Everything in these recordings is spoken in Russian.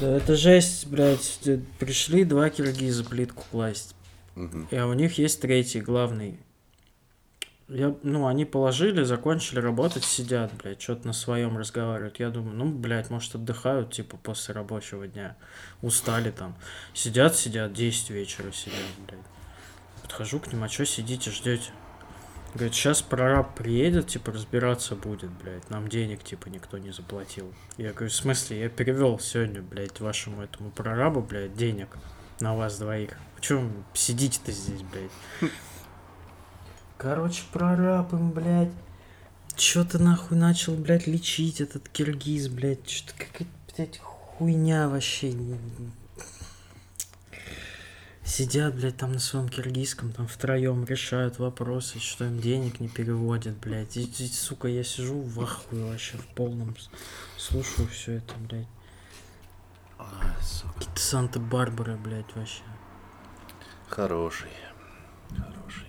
Да это жесть, блядь. Пришли два киргиза плитку класть. Мгм. И у них есть третий, главный. Я, ну, они положили, закончили работать, сидят, блядь, что-то на своем разговаривают. Я думаю, ну, блядь, может, отдыхают, типа, после рабочего дня. Устали там. Сидят, сидят, 10 вечера сидят, блядь. Подхожу к ним, а что сидите, ждете? Говорит, сейчас прораб приедет, типа, разбираться будет, блядь. Нам денег, типа, никто не заплатил. Я говорю, в смысле, я перевел сегодня, блядь, вашему этому прорабу, блядь, денег на вас двоих. Почему сидите-то здесь, блядь? Короче, прораб им, блядь. Чё ты нахуй начал, блядь, лечить этот киргиз, блядь? Что-то какая-то, блядь, хуйня вообще. Сидят, блядь, там на своем киргизском, там втроем решают вопросы, что им денег не переводят, блядь. И, и, сука, я сижу в ахуе вообще, в полном. Слушаю все это, блядь. Сука. Какие-то Санта-Барбары, блядь, вообще. Хороший. Хороший.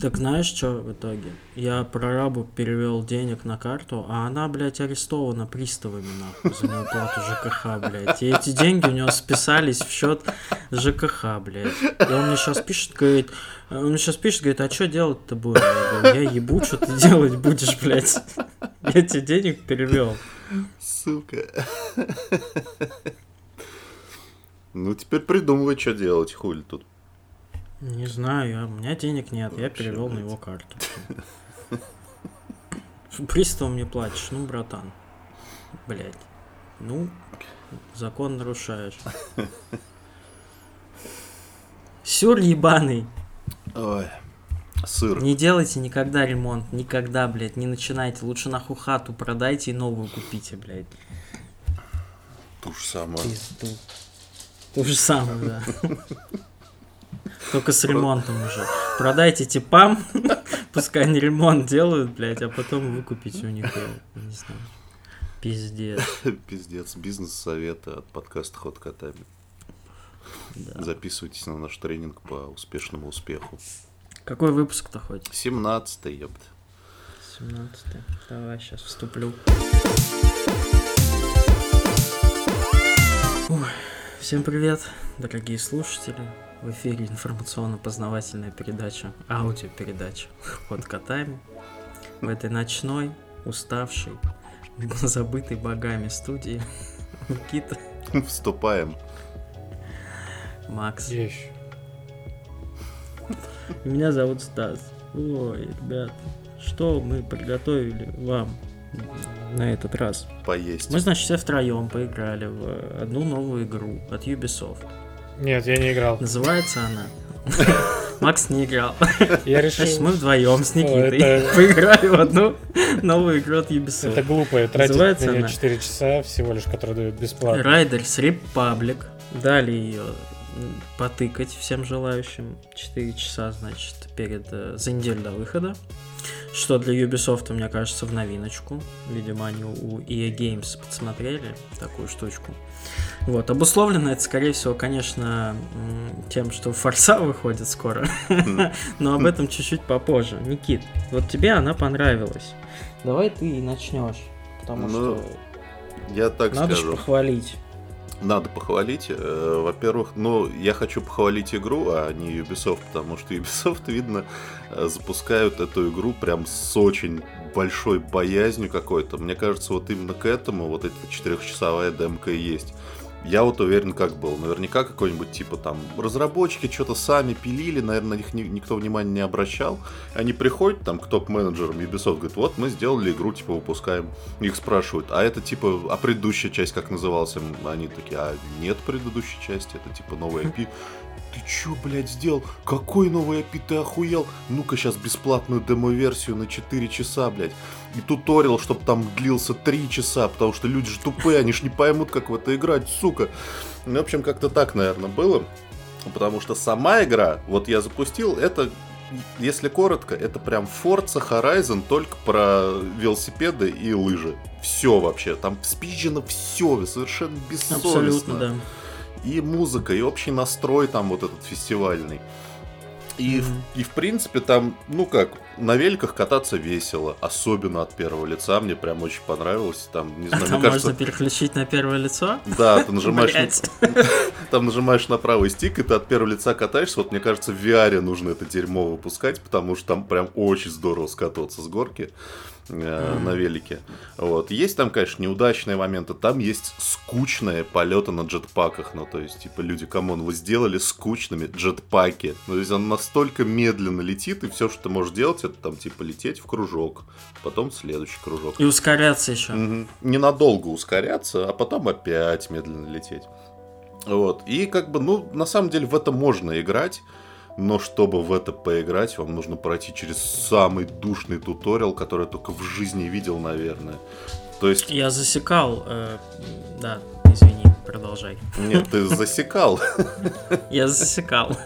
Так знаешь, что в итоге? Я прорабу перевел денег на карту, а она, блядь, арестована приставами, нахуй, за неуплату ЖКХ, блядь. И эти деньги у него списались в счет ЖКХ, блядь. И он мне сейчас пишет, говорит, он мне сейчас пишет, говорит, а что делать-то будем? Я говорю, я ебу, что ты делать будешь, блядь. Я тебе денег перевел. Сука. Ну, теперь придумывай, что делать, хули тут. Не знаю, я- у меня денег нет, я Вообще, перевел на его карту. Приставом не платишь, ну, братан. Блять. Ну, закон нарушаешь. Сюр ебаный. Ой. Сыр. Не делайте никогда ремонт. Никогда, блядь, не начинайте. Лучше нахуй хату продайте и новую купите, блядь. Ту же самую. Пизду. То же самое, да. Только с ремонтом уже. Продайте типам, пускай они ремонт делают, блядь, а потом выкупите у них, не знаю. Пиздец. Пиздец. Бизнес-советы от подкаста Ход котами. Да. Записывайтесь на наш тренинг по успешному успеху. Какой выпуск-то хоть? 17-й, ёпт. 17 Давай, сейчас вступлю. Ой, Всем привет, дорогие слушатели. В эфире информационно-познавательная передача, аудиопередача «Ход котами». В этой ночной, уставшей, забытой богами студии Никита, Вступаем. Макс. Я еще. Меня зовут Стас. Ой, ребят, что мы приготовили вам на этот раз? Поесть. Мы, значит, все втроем поиграли в одну новую игру от Ubisoft. Нет, я не играл. Называется она... Макс не играл. Я Значит, мы решил... вдвоем с Никитой это- поиграли в одну новую игру от Это Ubisoft. глупо, тратить Называется на нее она? 4 часа всего лишь, которые дают бесплатно. Riders Republic. Дали ее потыкать всем желающим. 4 часа, значит, перед э, за неделю до выхода. Что для Ubisoft, мне кажется, в новиночку. Видимо, они у EA Games подсмотрели такую штучку. Вот, обусловлено это, скорее всего, конечно, тем, что Форса выходит скоро. Но об этом чуть-чуть попозже. Никит, вот тебе она понравилась. Давай ты и начнешь. Потому Ну, что Я так надо скажу. похвалить. Надо похвалить. Э, Во-первых, ну, я хочу похвалить игру, а не Ubisoft, потому что Ubisoft, видно, э, запускают эту игру прям с очень большой боязнью какой-то. Мне кажется, вот именно к этому вот эта четырехчасовая демка и есть. Я вот уверен, как был. Наверняка какой-нибудь типа там разработчики что-то сами пилили, наверное, на них ни- никто внимания не обращал. Они приходят там к топ-менеджерам Ubisoft, говорят, вот мы сделали игру, типа выпускаем. Их спрашивают, а это типа, а предыдущая часть как называлась? М, Они такие, а нет предыдущей части, это типа новый IP. Ты чё, блядь, сделал? Какой новый IP ты охуел? Ну-ка сейчас бесплатную демо-версию на 4 часа, блядь. И туториал, чтобы там длился 3 часа, потому что люди же тупые, они ж не поймут, как в это играть, сука. Ну, в общем, как-то так, наверное, было. Потому что сама игра, вот я запустил, это, если коротко, это прям Forza Horizon только про велосипеды и лыжи. Все вообще, там спизжено все, совершенно бессовестно. Абсолютно, да. И музыка, и общий настрой там вот этот фестивальный. И, mm-hmm. и в принципе там, ну как, на великах кататься весело, особенно от первого лица, мне прям очень понравилось. Там, не знаю, а там кажется... можно переключить на первое лицо? Да, ты нажимаешь, на... там нажимаешь на правый стик, и ты от первого лица катаешься. Вот мне кажется, в VR нужно это дерьмо выпускать, потому что там прям очень здорово скатываться с горки mm-hmm. на велике. Вот. Есть там, конечно, неудачные моменты, там есть скучные полеты на джетпаках. Ну, то есть, типа, люди, come on, вы сделали скучными джетпаки. Ну, то есть, он настолько медленно летит, и все, что ты можешь делать, это там, типа, лететь в кружок, потом следующий кружок. И ускоряться еще. Угу. Ненадолго ускоряться, а потом опять медленно лететь. Вот. И как бы, ну, на самом деле в это можно играть но чтобы в это поиграть, вам нужно пройти через самый душный туториал, который я только в жизни видел, наверное. То есть... Я засекал, э, да, извини, продолжай. Нет, ты засекал. Я засекал,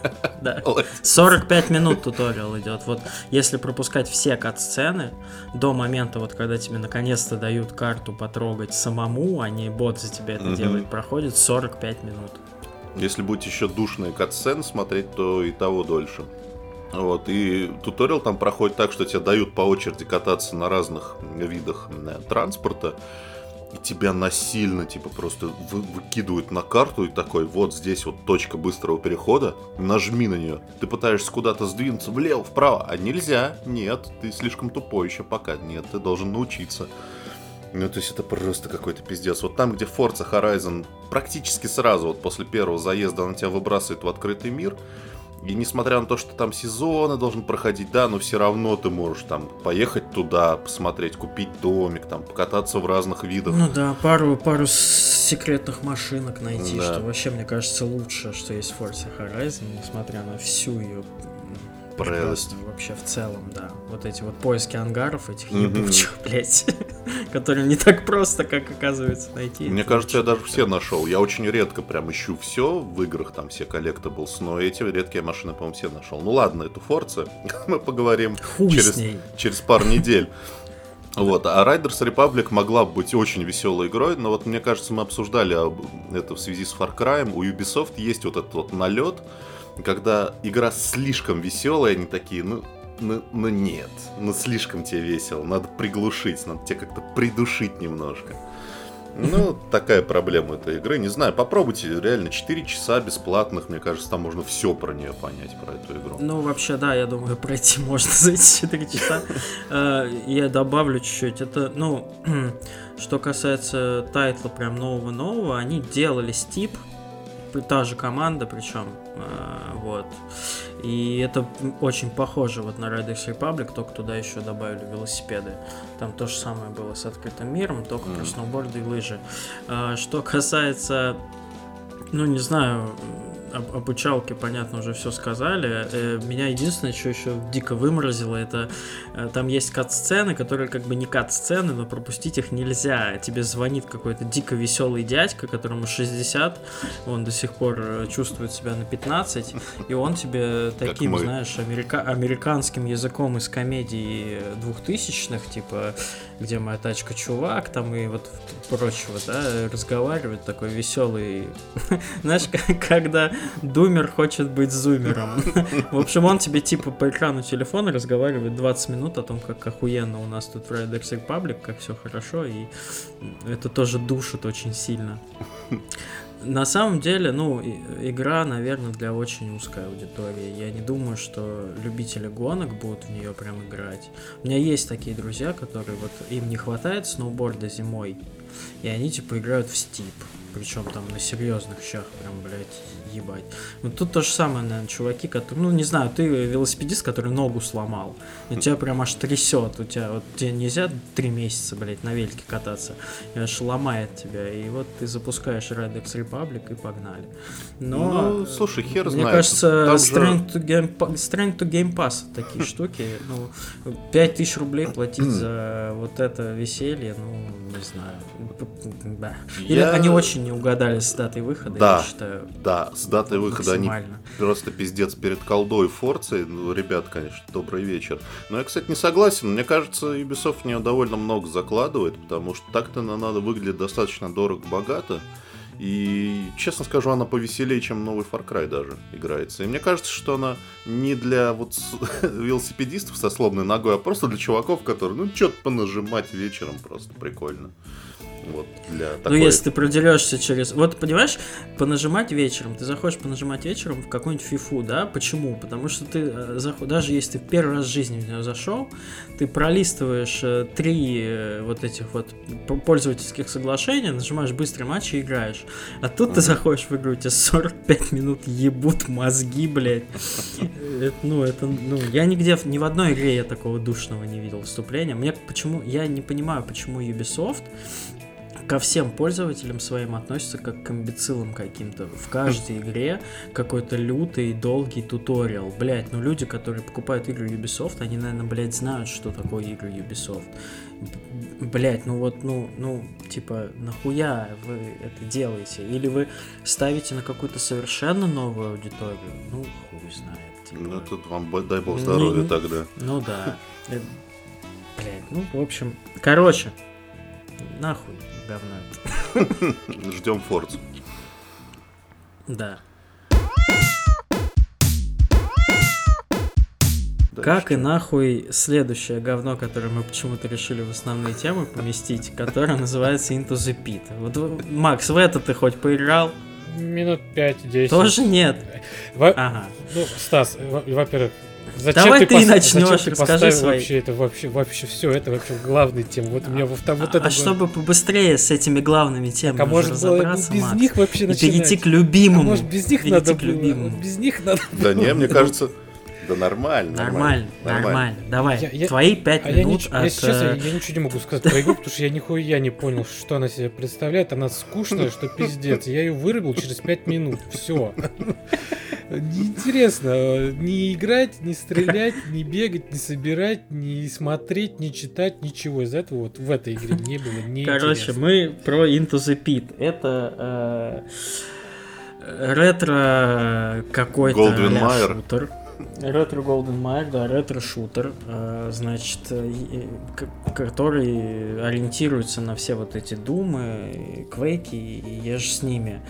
да. 45 минут туториал идет. Вот если пропускать все кат-сцены до момента, вот когда тебе наконец-то дают карту потрогать самому, а не бот за тебя это делает, проходит 45 минут. Если будете еще душные катсцены смотреть, то и того дольше. Вот, и туториал там проходит так, что тебе дают по очереди кататься на разных видах э, транспорта, и тебя насильно, типа, просто вы, выкидывают на карту и такой, вот здесь вот точка быстрого перехода, нажми на нее. Ты пытаешься куда-то сдвинуться влево, вправо, а нельзя, нет, ты слишком тупой еще пока, нет, ты должен научиться. Ну, то есть это просто какой-то пиздец. Вот там, где Forza Horizon практически сразу, вот после первого заезда, она тебя выбрасывает в открытый мир, и несмотря на то, что там сезоны должен проходить, да, но все равно ты можешь там поехать туда, посмотреть, купить домик, там покататься в разных видах. Ну да, пару, пару секретных машинок найти, да. что вообще, мне кажется, лучше, что есть Forza Horizon, несмотря на всю ее прелесть. Вообще в целом, да. Вот эти вот поиски ангаров этих ебучих, блядь, которые не так просто, как оказывается, найти. Мне кажется, я даже все нашел. Я очень редко прям ищу все в играх, там все collectables, но эти редкие машины, по-моему, все нашел. Ну ладно, эту Forza мы поговорим через, через пару недель. Вот, а Riders Republic могла бы быть очень веселой игрой, но вот мне кажется, мы обсуждали это в связи с Far Cry. У Ubisoft есть вот этот вот налет, когда игра слишком веселая, они такие, ну, ну, ну нет, ну слишком тебе весело, надо приглушить, надо тебе как-то придушить немножко. Ну, такая проблема этой игры. Не знаю, попробуйте, реально, 4 часа бесплатных, мне кажется, там можно все про нее понять, про эту игру. Ну, вообще, да, я думаю, пройти можно за эти 4 часа. Э, я добавлю чуть-чуть. Это, ну, что касается тайтла прям нового-нового, они делали стип, та же команда причем, вот. И это очень похоже вот на Riders Republic, только туда еще добавили велосипеды. Там то же самое было с открытым миром, только mm. про сноуборды и лыжи. А, что касается, ну не знаю, об обучалке, понятно, уже все сказали. Э, меня единственное, что еще дико выморозило, это э, там есть кат-сцены, которые как бы не кат-сцены, но пропустить их нельзя. Тебе звонит какой-то дико веселый дядька, которому 60, он до сих пор э, чувствует себя на 15, и он тебе таким, знаешь, америка американским языком из комедии двухтысячных, типа где моя тачка чувак, там и вот прочего, да, разговаривает такой веселый. Знаешь, когда думер хочет быть зумером. В общем, он тебе типа по экрану телефона разговаривает 20 минут о том, как охуенно у нас тут в Riders Republic, как все хорошо, и это тоже душит очень сильно. На самом деле, ну, игра, наверное, для очень узкой аудитории. Я не думаю, что любители гонок будут в нее прям играть. У меня есть такие друзья, которые вот им не хватает сноуборда зимой, и они типа играют в стип. Причем там на серьезных щах, прям, блядь, ебать. Вот тут то же самое, наверное, чуваки, которые, ну, не знаю, ты велосипедист, который ногу сломал, и тебя прям аж трясет, у тебя, вот тебе нельзя три месяца, блядь, на велике кататься, и аж ломает тебя, и вот ты запускаешь Red X Republic и погнали. Но, ну, слушай, хер мне знает. кажется, Strength, же... to game, Strength to Game Pass такие штуки, ну, 5000 рублей платить за вот это веселье, ну, не знаю, да. Или я... они очень не угадали с датой выхода, да, я считаю. Да, с датой выхода они просто пиздец перед колдой Форцей. Ну, ребят, конечно, добрый вечер. Но я, кстати, не согласен. Мне кажется, Ubisoft в нее довольно много закладывает, потому что так-то надо выглядеть достаточно дорого-богато. И, честно скажу, она повеселее, чем новый Far Cry даже играется. И мне кажется, что она не для вот велосипедистов со сломанной ногой, а просто для чуваков, которые, ну, что-то понажимать вечером просто прикольно. Вот, для ну, такой... Ну, если ты продерешься через... Вот, понимаешь, понажимать вечером, ты заходишь понажимать вечером в какую-нибудь фифу, да? Почему? Потому что ты, э, даже если ты первый раз в жизни в нее зашел, ты пролистываешь э, три э, вот этих вот пользовательских соглашения, нажимаешь быстрый матч и играешь. А тут mm-hmm. ты заходишь в игру, тебе 45 минут ебут мозги, блядь. Ну, это, ну, я нигде, ни в одной игре я такого душного не видел вступления. Мне почему, я не понимаю, почему Ubisoft ко всем пользователям своим относятся как к имбецилам каким-то. В каждой игре какой-то лютый, долгий туториал. Блять, ну люди, которые покупают игры Ubisoft, они, наверное, блядь, знают, что такое игры Ubisoft. Блять, ну вот, ну, ну, типа, нахуя вы это делаете? Или вы ставите на какую-то совершенно новую аудиторию? Ну, хуй знает. Типа. Ну, тут вам, дай бог здоровья не, тогда. Ну да. Э, Блять, ну, в общем, короче, нахуй говно Ждем Форцу. Да. Да, как и нахуй следующее говно, которое мы почему-то решили в основные темы поместить, которое называется Into the Pit. Вот, Макс, в это ты хоть поиграл? Минут 5-10. Тоже нет. Во... Ага. Ну, Стас, во-первых, Зачем Давай ты, ты пос... начнешь, зачем расскажи свои. Вообще, это вообще, вообще все, это вообще главная тема. Вот у меня вот там вот а, это. А чтобы побыстрее с этими главными темами так, а может разобраться, без Макс, них вообще начинать. И перейти к любимому. А может без них перейти надо к любимому. Без них надо. Да не, мне кажется, да нормально. Нормально, нормально. нормально. Давай, я, я, твои пять а минут я, от... Если честно, э, я ничего не могу сказать про игру, потому что я нихуя не понял, что она себе представляет. Она скучная, что пиздец. Я ее вырубил через пять минут. Все. Неинтересно не играть, не стрелять, не бегать, не собирать, не смотреть, не читать, ничего из этого вот в этой игре не было. Не Короче, мы про Into the Pit. Это э, ретро какой-то шутер. Ретро Golden Mile, да, ретро-шутер, э, значит, э, который ориентируется на все вот эти думы, квейки и ешь с ними.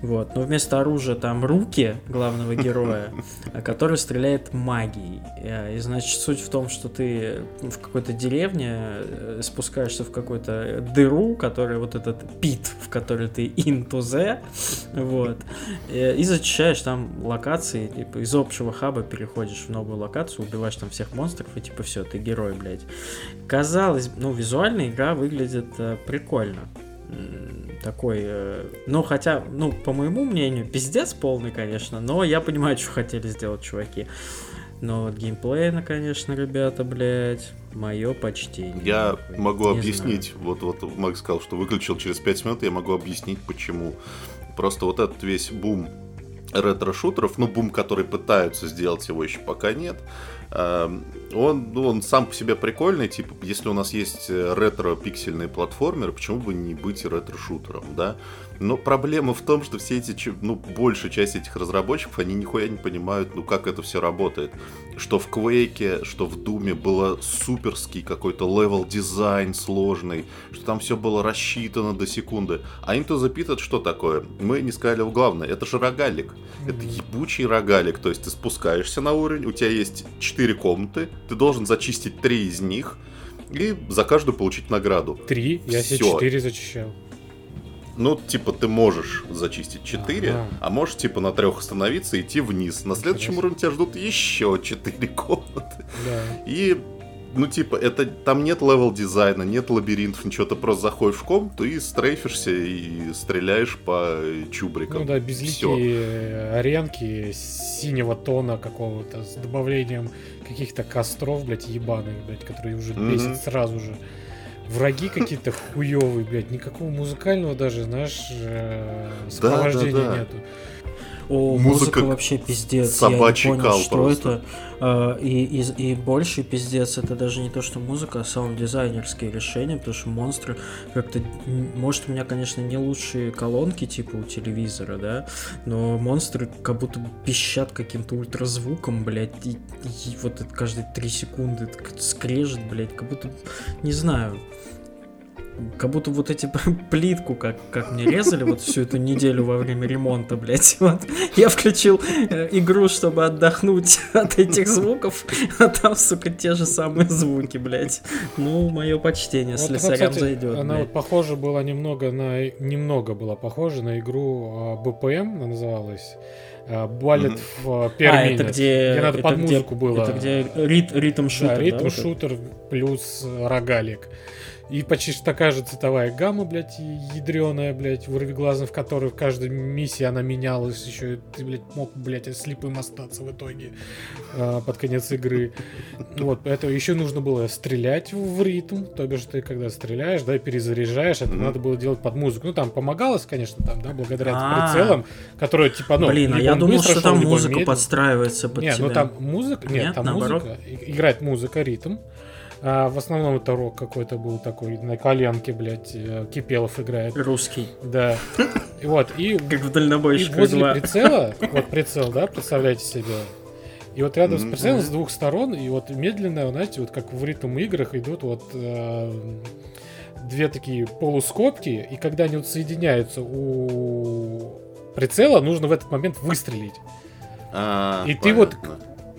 Вот. Но вместо оружия там руки главного героя, который стреляет магией. Э, и, значит, суть в том, что ты в какой-то деревне спускаешься в какую-то дыру, которая вот этот пит, в который ты into the, вот, и зачищаешь там локации, типа, из общего хаба переходишь в новую локацию, убиваешь там всех монстров, и типа все, ты герой, блядь. Казалось, ну, визуально игра выглядит э, прикольно. Такой, э, ну, хотя, ну, по моему мнению, пиздец полный, конечно, но я понимаю, что хотели сделать чуваки. Но вот геймплейно, конечно, ребята, блядь, мое почтение. Я могу Не объяснить, знаю. вот, вот Макс сказал, что выключил через 5 минут, я могу объяснить, почему. Просто вот этот весь бум ретро-шутеров, ну, бум, который пытаются сделать, его еще пока нет. Эм, он, ну, он сам по себе прикольный, типа, если у нас есть э, ретро-пиксельные платформеры, почему бы не быть ретро-шутером, да? Но проблема в том, что все эти, ну, большая часть этих разработчиков, они нихуя не понимают, ну, как это все работает. Что в Quake, что в Думе было суперский какой-то левел дизайн сложный, что там все было рассчитано до секунды. А Into the Pit это что такое? Мы не сказали главное, это же рогалик. Это ебучий рогалик, то есть ты спускаешься на уровень, у тебя есть 4 комнаты, ты должен зачистить 3 из них, и за каждую получить награду. Три? Я себе четыре зачищал. Ну, типа, ты можешь зачистить 4, ага. а можешь, типа, на трех остановиться и идти вниз. На следующем уровне тебя ждут еще 4 комнаты. Да. И, ну, типа, это там нет левел дизайна, нет лабиринтов, ничего, ты просто заходишь в комнату и стрейфишься и стреляешь по чубрикам. Ну да, безликие аренки синего тона какого-то с добавлением каких-то костров, блядь, ебаных, блядь, которые уже бесит mm-hmm. сразу же враги какие-то хуевые, блядь, никакого музыкального даже, знаешь, э, сопровождения да, да, да. нету. О, музыка, музыка вообще пиздец. Собачий я не понял, кал что просто. это. А, и, и, и больше пиздец, это даже не то, что музыка, а саунд-дизайнерские решения, потому что монстры как-то... Может, у меня, конечно, не лучшие колонки, типа у телевизора, да, но монстры как будто пищат каким-то ультразвуком, блядь, и, и вот это каждые три секунды скрежет, блядь, как будто... Не знаю, как будто вот эти плитку, как, как мне резали вот всю эту неделю во время ремонта, блядь. Вот. Я включил э, игру, чтобы отдохнуть от этих звуков, а там, сука, те же самые звуки, блядь. Ну, мое почтение, вот, слесарям кстати, зайдет. Она блядь. вот похожа была немного на... Немного была похожа на игру БПМ, она называлась. Bullet mm-hmm. в per а, это где, где надо это под музыку где, было. Это где рит, ритм шутер. Да, ритм шутер да, плюс рогалик. И почти такая же цветовая гамма, блядь, ядреная, блядь, вырвиглазная, в которой в каждой миссии она менялась. Еще ты, блядь, мог, блядь, слепым остаться в итоге э, под конец игры. Вот, поэтому еще нужно было стрелять в ритм. То бишь ты, когда стреляешь, да, перезаряжаешь, это mm-hmm. надо было делать под музыку. Ну, там помогалось, конечно, там, да, благодаря А-а-а. прицелам, которые, типа, ну... Блин, а я думал, что там музыка подстраивается под Нет, ну там музыка... Нет, там музыка... Играет музыка, ритм. А в основном это рок какой-то был такой, на коленке, блядь, э, Кипелов играет. Русский. Да. И вот, и... Как в дальнобойщиках И возле 2. прицела, вот прицел, да, представляете себе, и вот рядом с прицелом с двух сторон, и вот медленно, знаете, вот как в ритм играх идут вот э, две такие полускопки, и когда они вот соединяются у прицела, нужно в этот момент выстрелить. А, и понятно. ты вот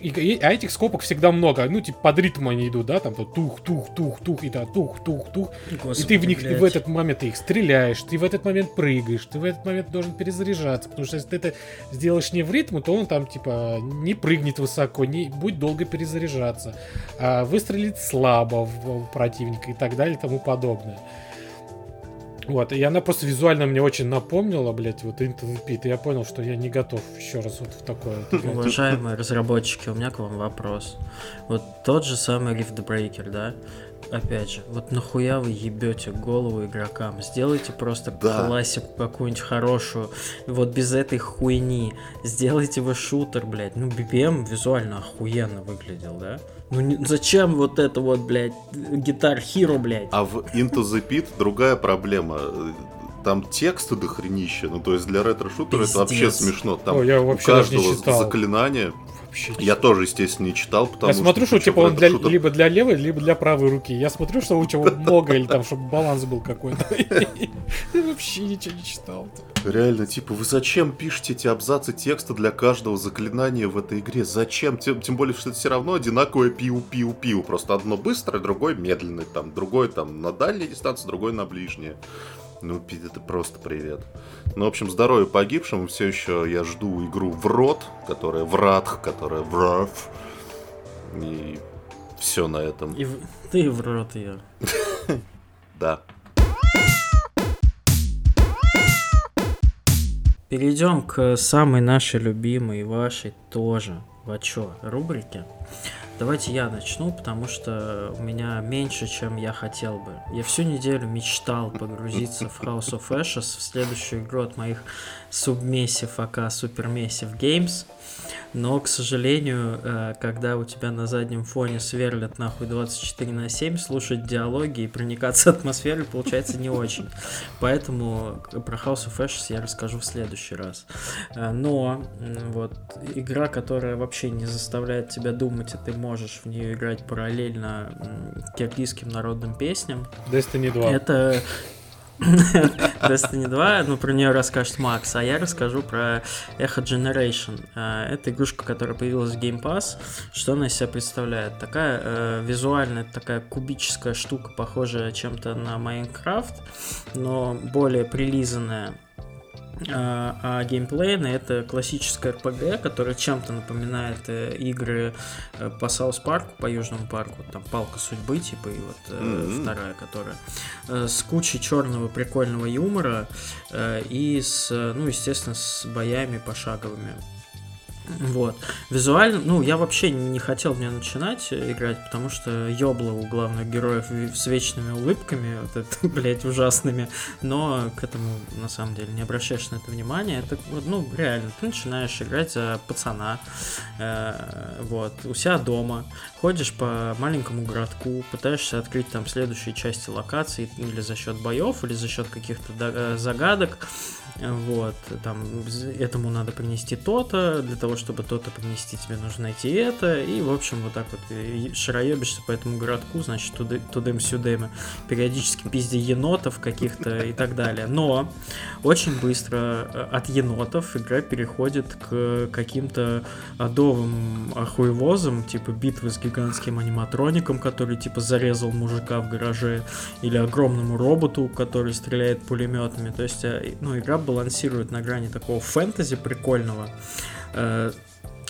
и, и, а этих скобок всегда много. Ну, типа, под ритм они идут, да, там тух, тух, тух, тух, и да, тух, тух, тух. Господи, и ты в них блядь. в этот момент ты их стреляешь, ты в этот момент прыгаешь, ты в этот момент должен перезаряжаться. Потому что если ты это сделаешь не в ритм, то он там, типа, не прыгнет высоко, не будет долго перезаряжаться. А выстрелит слабо в, в противника и так далее и тому подобное. Вот, и она просто визуально мне очень напомнила, блядь, вот the Pit, и я понял, что я не готов еще раз вот в такое. Уважаемые разработчики, у меня к вам вопрос. Вот тот же самый Rift Breaker, да? Опять же, вот нахуя вы ебете голову игрокам? Сделайте просто да. классику какую-нибудь хорошую. Вот без этой хуйни. Сделайте вы шутер, блядь. Ну, BBM визуально охуенно выглядел, да? Ну не, зачем вот это вот, блядь, гитар Hero, блядь? А в Into the Pit другая проблема. Там тексты до хренища, ну то есть для ретро-шутера это вообще смешно. Там О, я вообще у каждого не читал. заклинания вообще. Я тоже, естественно, не читал, потому я что... Я смотрю, что типа он для, шутер... либо для левой, либо для правой руки. Я смотрю, что у него много, или там, чтобы баланс был какой-то. Я вообще ничего не читал. Реально, типа, вы зачем пишете эти абзацы текста для каждого заклинания в этой игре? Зачем? Тем, тем более, что это все равно одинаковое пиу-пиу-пиу. Просто одно быстрое, другое медленное. Там, другое там на дальней дистанции, другое на ближней. Ну, это просто привет. Ну, в общем, здоровья погибшим. Все еще я жду игру в рот, которая врат, которая врат. И все на этом. И в... ты в рот ее. Да. Перейдем к самой нашей любимой, вашей тоже, вачо, рубрике. Давайте я начну, потому что у меня меньше, чем я хотел бы. Я всю неделю мечтал погрузиться в House of Ashes, в следующую игру от моих Submissive АК Supermassive Games. Но, к сожалению, э, когда у тебя на заднем фоне сверлят нахуй 24 на 7, слушать диалоги и проникаться атмосферой получается не очень. Поэтому про House of Ashes я расскажу в следующий раз. Э, но вот игра, которая вообще не заставляет тебя думать, и ты можешь в нее играть параллельно киргизским народным песням. Destiny 2. Это Destiny 2, ну, про нее расскажет Макс, а я расскажу про Echo Generation. Э, это игрушка, которая появилась в Game Pass. Что она из себя представляет? Такая э, визуальная, такая кубическая штука, похожая чем-то на Minecraft, но более прилизанная а, а геймплейно это классическая RPG, которая чем-то напоминает э, игры э, по Саус Парку, по Южному парку, там Палка судьбы, типа, и вот mm-hmm. вторая, которая с кучей черного прикольного юмора и с, ну, естественно, с боями пошаговыми. Вот. Визуально, ну, я вообще не хотел мне начинать играть, потому что ёбло у главных героев с вечными улыбками, вот это, блядь, ужасными, но к этому, на самом деле, не обращаешь на это внимания. Это, ну, реально, ты начинаешь играть за пацана, э, вот, у себя дома, ходишь по маленькому городку, пытаешься открыть там следующие части локаций, или за счет боев, или за счет каких-то э, загадок, вот, там, этому надо принести то-то, для того, чтобы то-то принести, тебе нужно найти это, и, в общем, вот так вот шароебишься по этому городку, значит, тудым-сюдым, периодически пизди енотов каких-то и так далее. Но очень быстро э, от енотов игра переходит к каким-то адовым хуевозам, типа битвы с гигантским аниматроником, который, типа, зарезал мужика в гараже, или огромному роботу, который стреляет пулеметами. То есть, э, ну, игра балансирует на грани такого фэнтези прикольного, э,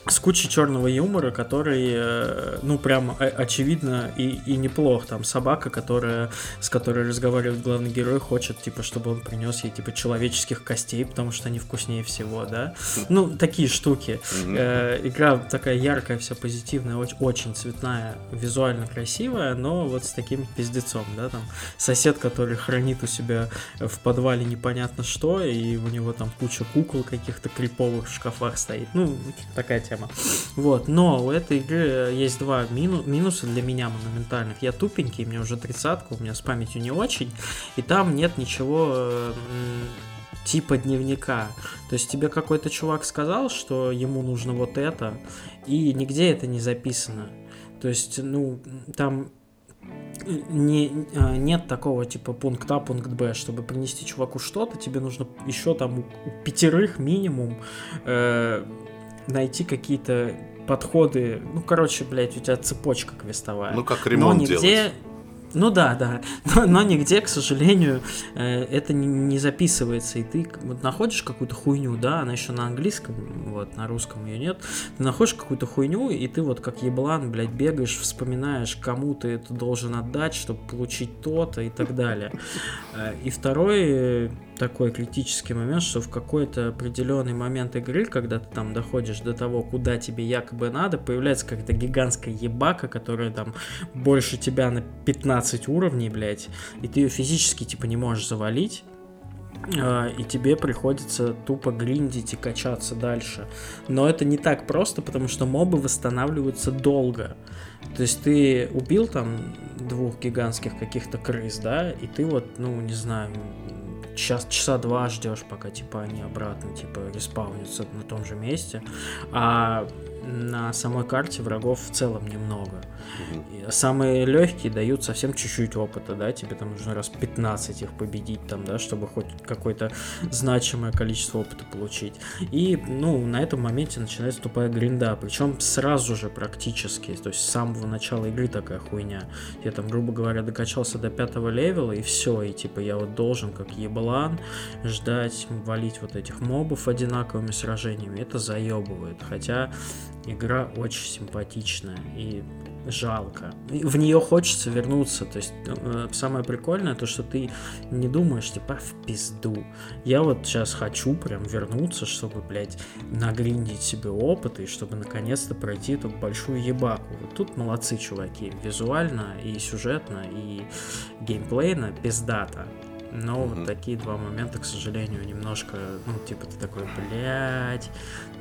с кучей черного юмора, который, э, ну, прям очевидно и, и неплох. Там собака, которая, с которой разговаривает главный герой, хочет, типа, чтобы он принес ей, типа, человеческих костей, потому что они вкуснее всего, да. Ну, такие штуки. Э, игра такая яркая, вся позитивная, очень, очень цветная, визуально красивая, но вот с таким пиздецом, да, там сосед, который хранит у себя в подвале непонятно что, и у него там куча кукол каких-то криповых в шкафах стоит. Ну, такая тема тема. Вот, но у этой игры есть два мину минуса для меня монументальных. Я тупенький, мне уже тридцатка, у меня с памятью не очень, и там нет ничего типа дневника. То есть тебе какой-то чувак сказал, что ему нужно вот это, и нигде это не записано. То есть, ну, там не, а, нет такого типа пункт А, пункт Б. Чтобы принести чуваку что-то, тебе нужно еще там у пятерых минимум э, найти какие-то подходы. Ну, короче, блядь, у тебя цепочка квестовая. Ну, как ремонт Но нигде... делать. Ну да, да. Но, но нигде, к сожалению, э, это не, не записывается. И ты вот находишь какую-то хуйню, да, она еще на английском, вот, на русском ее нет. Ты находишь какую-то хуйню, и ты вот как еблан, блядь, бегаешь, вспоминаешь, кому ты это должен отдать, чтобы получить то-то и так далее. Э, и второй такой критический момент, что в какой-то определенный момент игры, когда ты там доходишь до того, куда тебе якобы надо, появляется какая-то гигантская ебака, которая там больше тебя на 15 уровней, блядь, и ты ее физически типа не можешь завалить, а, и тебе приходится тупо гриндить и качаться дальше. Но это не так просто, потому что мобы восстанавливаются долго. То есть ты убил там двух гигантских каких-то крыс, да, и ты вот, ну, не знаю, час, часа два ждешь, пока типа они обратно типа респаунятся на том же месте. А на самой карте врагов в целом немного. Самые легкие дают совсем чуть-чуть опыта, да, тебе там нужно раз 15 их победить там, да, чтобы хоть какое-то значимое количество опыта получить. И, ну, на этом моменте начинается тупая гринда, причем сразу же практически, то есть с самого начала игры такая хуйня. Я там, грубо говоря, докачался до пятого левела, и все, и типа я вот должен, как еблан, ждать, валить вот этих мобов одинаковыми сражениями. Это заебывает. Хотя игра очень симпатичная и жалко. В нее хочется вернуться. То есть э, самое прикольное то, что ты не думаешь, типа, в пизду. Я вот сейчас хочу прям вернуться, чтобы, блядь, нагриндить себе опыт и чтобы наконец-то пройти эту большую ебаку. Вот тут молодцы, чуваки. Визуально и сюжетно, и геймплейно пиздата. Но mm-hmm. вот такие два момента, к сожалению, немножко, ну, типа, ты такой, блядь,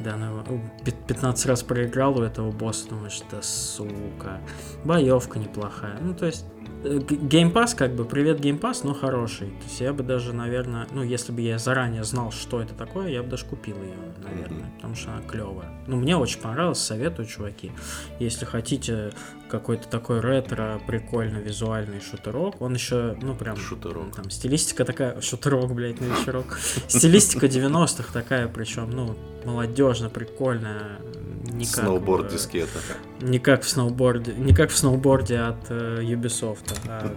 да, ну, 15 раз проиграл у этого босса, думаешь, да сука, боевка неплохая. Ну, то есть, геймпас, как бы, привет геймпас, но хороший. То есть я бы даже, наверное, ну, если бы я заранее знал, что это такое, я бы даже купил ее, наверное, mm-hmm. потому что она клевая. Ну, мне очень понравилось, советую, чуваки. Если хотите какой-то такой ретро, прикольно визуальный шутерок, он еще, ну, прям... Шутерок. Там стилистика такая, шутерок, блядь, на вечерок. Стилистика 90-х такая, причем, ну, молодежно, прикольная, не как Сноуборд дискета. Не как в сноуборде, не как в сноуборде от э, Ubisoft, а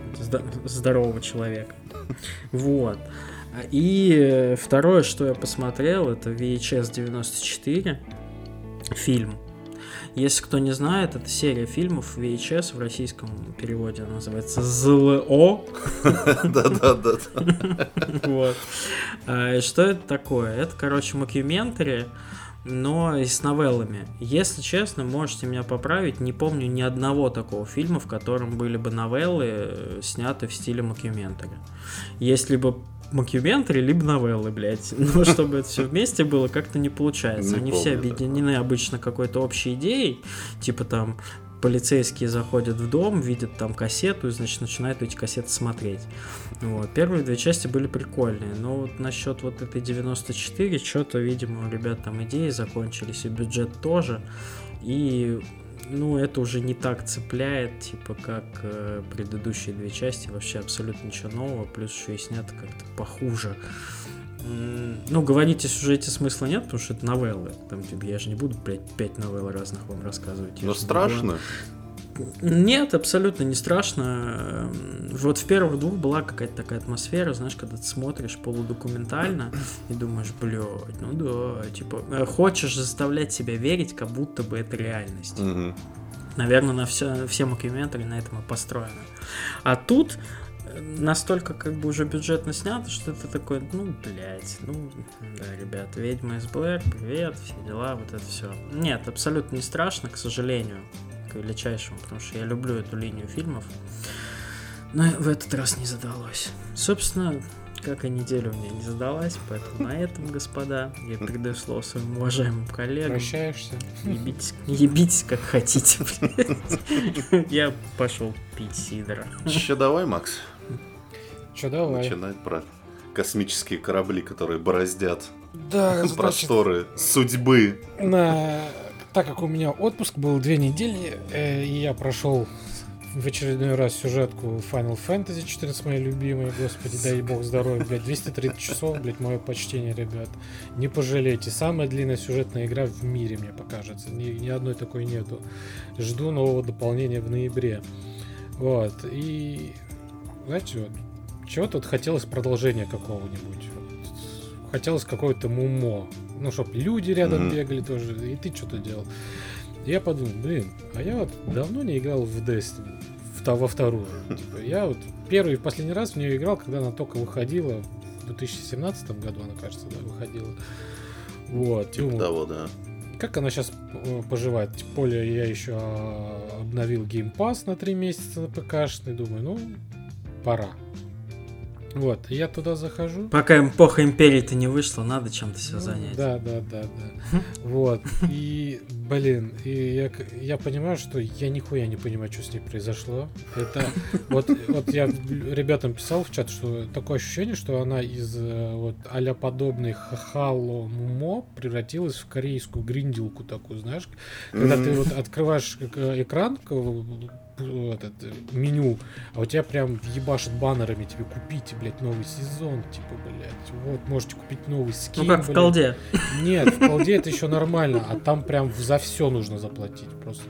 здорового человека. Вот. И второе, что я посмотрел, это VHS 94 фильм. Если кто не знает, это серия фильмов VHS в российском переводе она называется ЗЛО. Да-да-да. Вот. А, что это такое? Это, короче, мокюментари но и с новеллами. Если честно, можете меня поправить, не помню ни одного такого фильма, в котором были бы новеллы, э, сняты в стиле мокюментари. Есть либо мокюментари, либо новеллы, блядь. Но чтобы это все вместе было, как-то не получается. Они все объединены обычно какой-то общей идеей, типа там полицейские заходят в дом, видят там кассету и, значит, начинают эти кассеты смотреть. Вот. Первые две части были прикольные, но вот насчет вот этой 94, что-то, видимо, у ребят там идеи закончились, и бюджет тоже. И ну, это уже не так цепляет, типа, как э, предыдущие две части, вообще абсолютно ничего нового, плюс еще и снято как-то похуже. Ну, говорить о сюжете смысла нет, потому что это новеллы. Там, типа, я же не буду, блядь, пять новелл разных вам рассказывать. Но страшно. Нет, абсолютно не страшно. Вот в первых двух была какая-то такая атмосфера, знаешь, когда ты смотришь полудокументально и думаешь, блядь, ну да, типа, э, хочешь заставлять себя верить, как будто бы это реальность. Угу. Наверное, на все, все мокюментари на этом и построены. А тут настолько как бы уже бюджетно снято, что это такой, ну, блядь, ну, да, ребят, ведьма из Блэр, привет, все дела, вот это все. Нет, абсолютно не страшно, к сожалению, к величайшему, потому что я люблю эту линию фильмов. Но в этот раз не задалось. Собственно, как и неделю у меня не задалась, поэтому на этом, господа, я передаю слово своим уважаемым коллегам. Прощаешься? Ебитесь, ебитесь как хотите, блядь. Я пошел пить сидра. Че, давай, Макс. Че, давай. Начинать про космические корабли, которые бороздят Да, значит, просторы судьбы. на... так как у меня отпуск был две недели, э, и я прошел в очередной раз сюжетку Final Fantasy 14, моя любимая, господи, дай бог здоровья, блядь, 230 часов, блядь, мое почтение, ребят. Не пожалейте, самая длинная сюжетная игра в мире, мне покажется, ни, ни одной такой нету. Жду нового дополнения в ноябре. Вот, и, знаете, вот, чего тут хотелось продолжения какого-нибудь. Хотелось какое-то мумо. Ну, чтоб люди рядом Мгм. бегали тоже, и ты что-то делал. Я подумал, блин, а я вот давно не играл в Destiny, в, во вторую. Типа, я вот первый и последний раз в нее играл, когда она только выходила, в 2017 году она, кажется, да, выходила. Вот, Типа думал, того, да. как она сейчас поживает? Тем более я еще обновил Game Pass на 3 месяца на ПКшный. Думаю, ну, пора. Вот, я туда захожу. Пока эпоха империи-то не вышла, надо чем-то себя Ну, занять. Да, да, да, да. Вот. И, блин, и я, к- я понимаю, что я нихуя не понимаю, что с ней произошло. Это вот, вот я ребятам писал в чат, что такое ощущение, что она из э, вот а подобной Хало Мумо превратилась в корейскую гриндилку такую, знаешь, когда ты вот открываешь э, экран, этот, э, меню, а у тебя прям ебашит баннерами тебе купите, блядь, новый сезон, типа, блядь, вот, можете купить новый скин, Ну как в блядь. колде. Нет, в колде это еще нормально, а там прям за все нужно заплатить просто.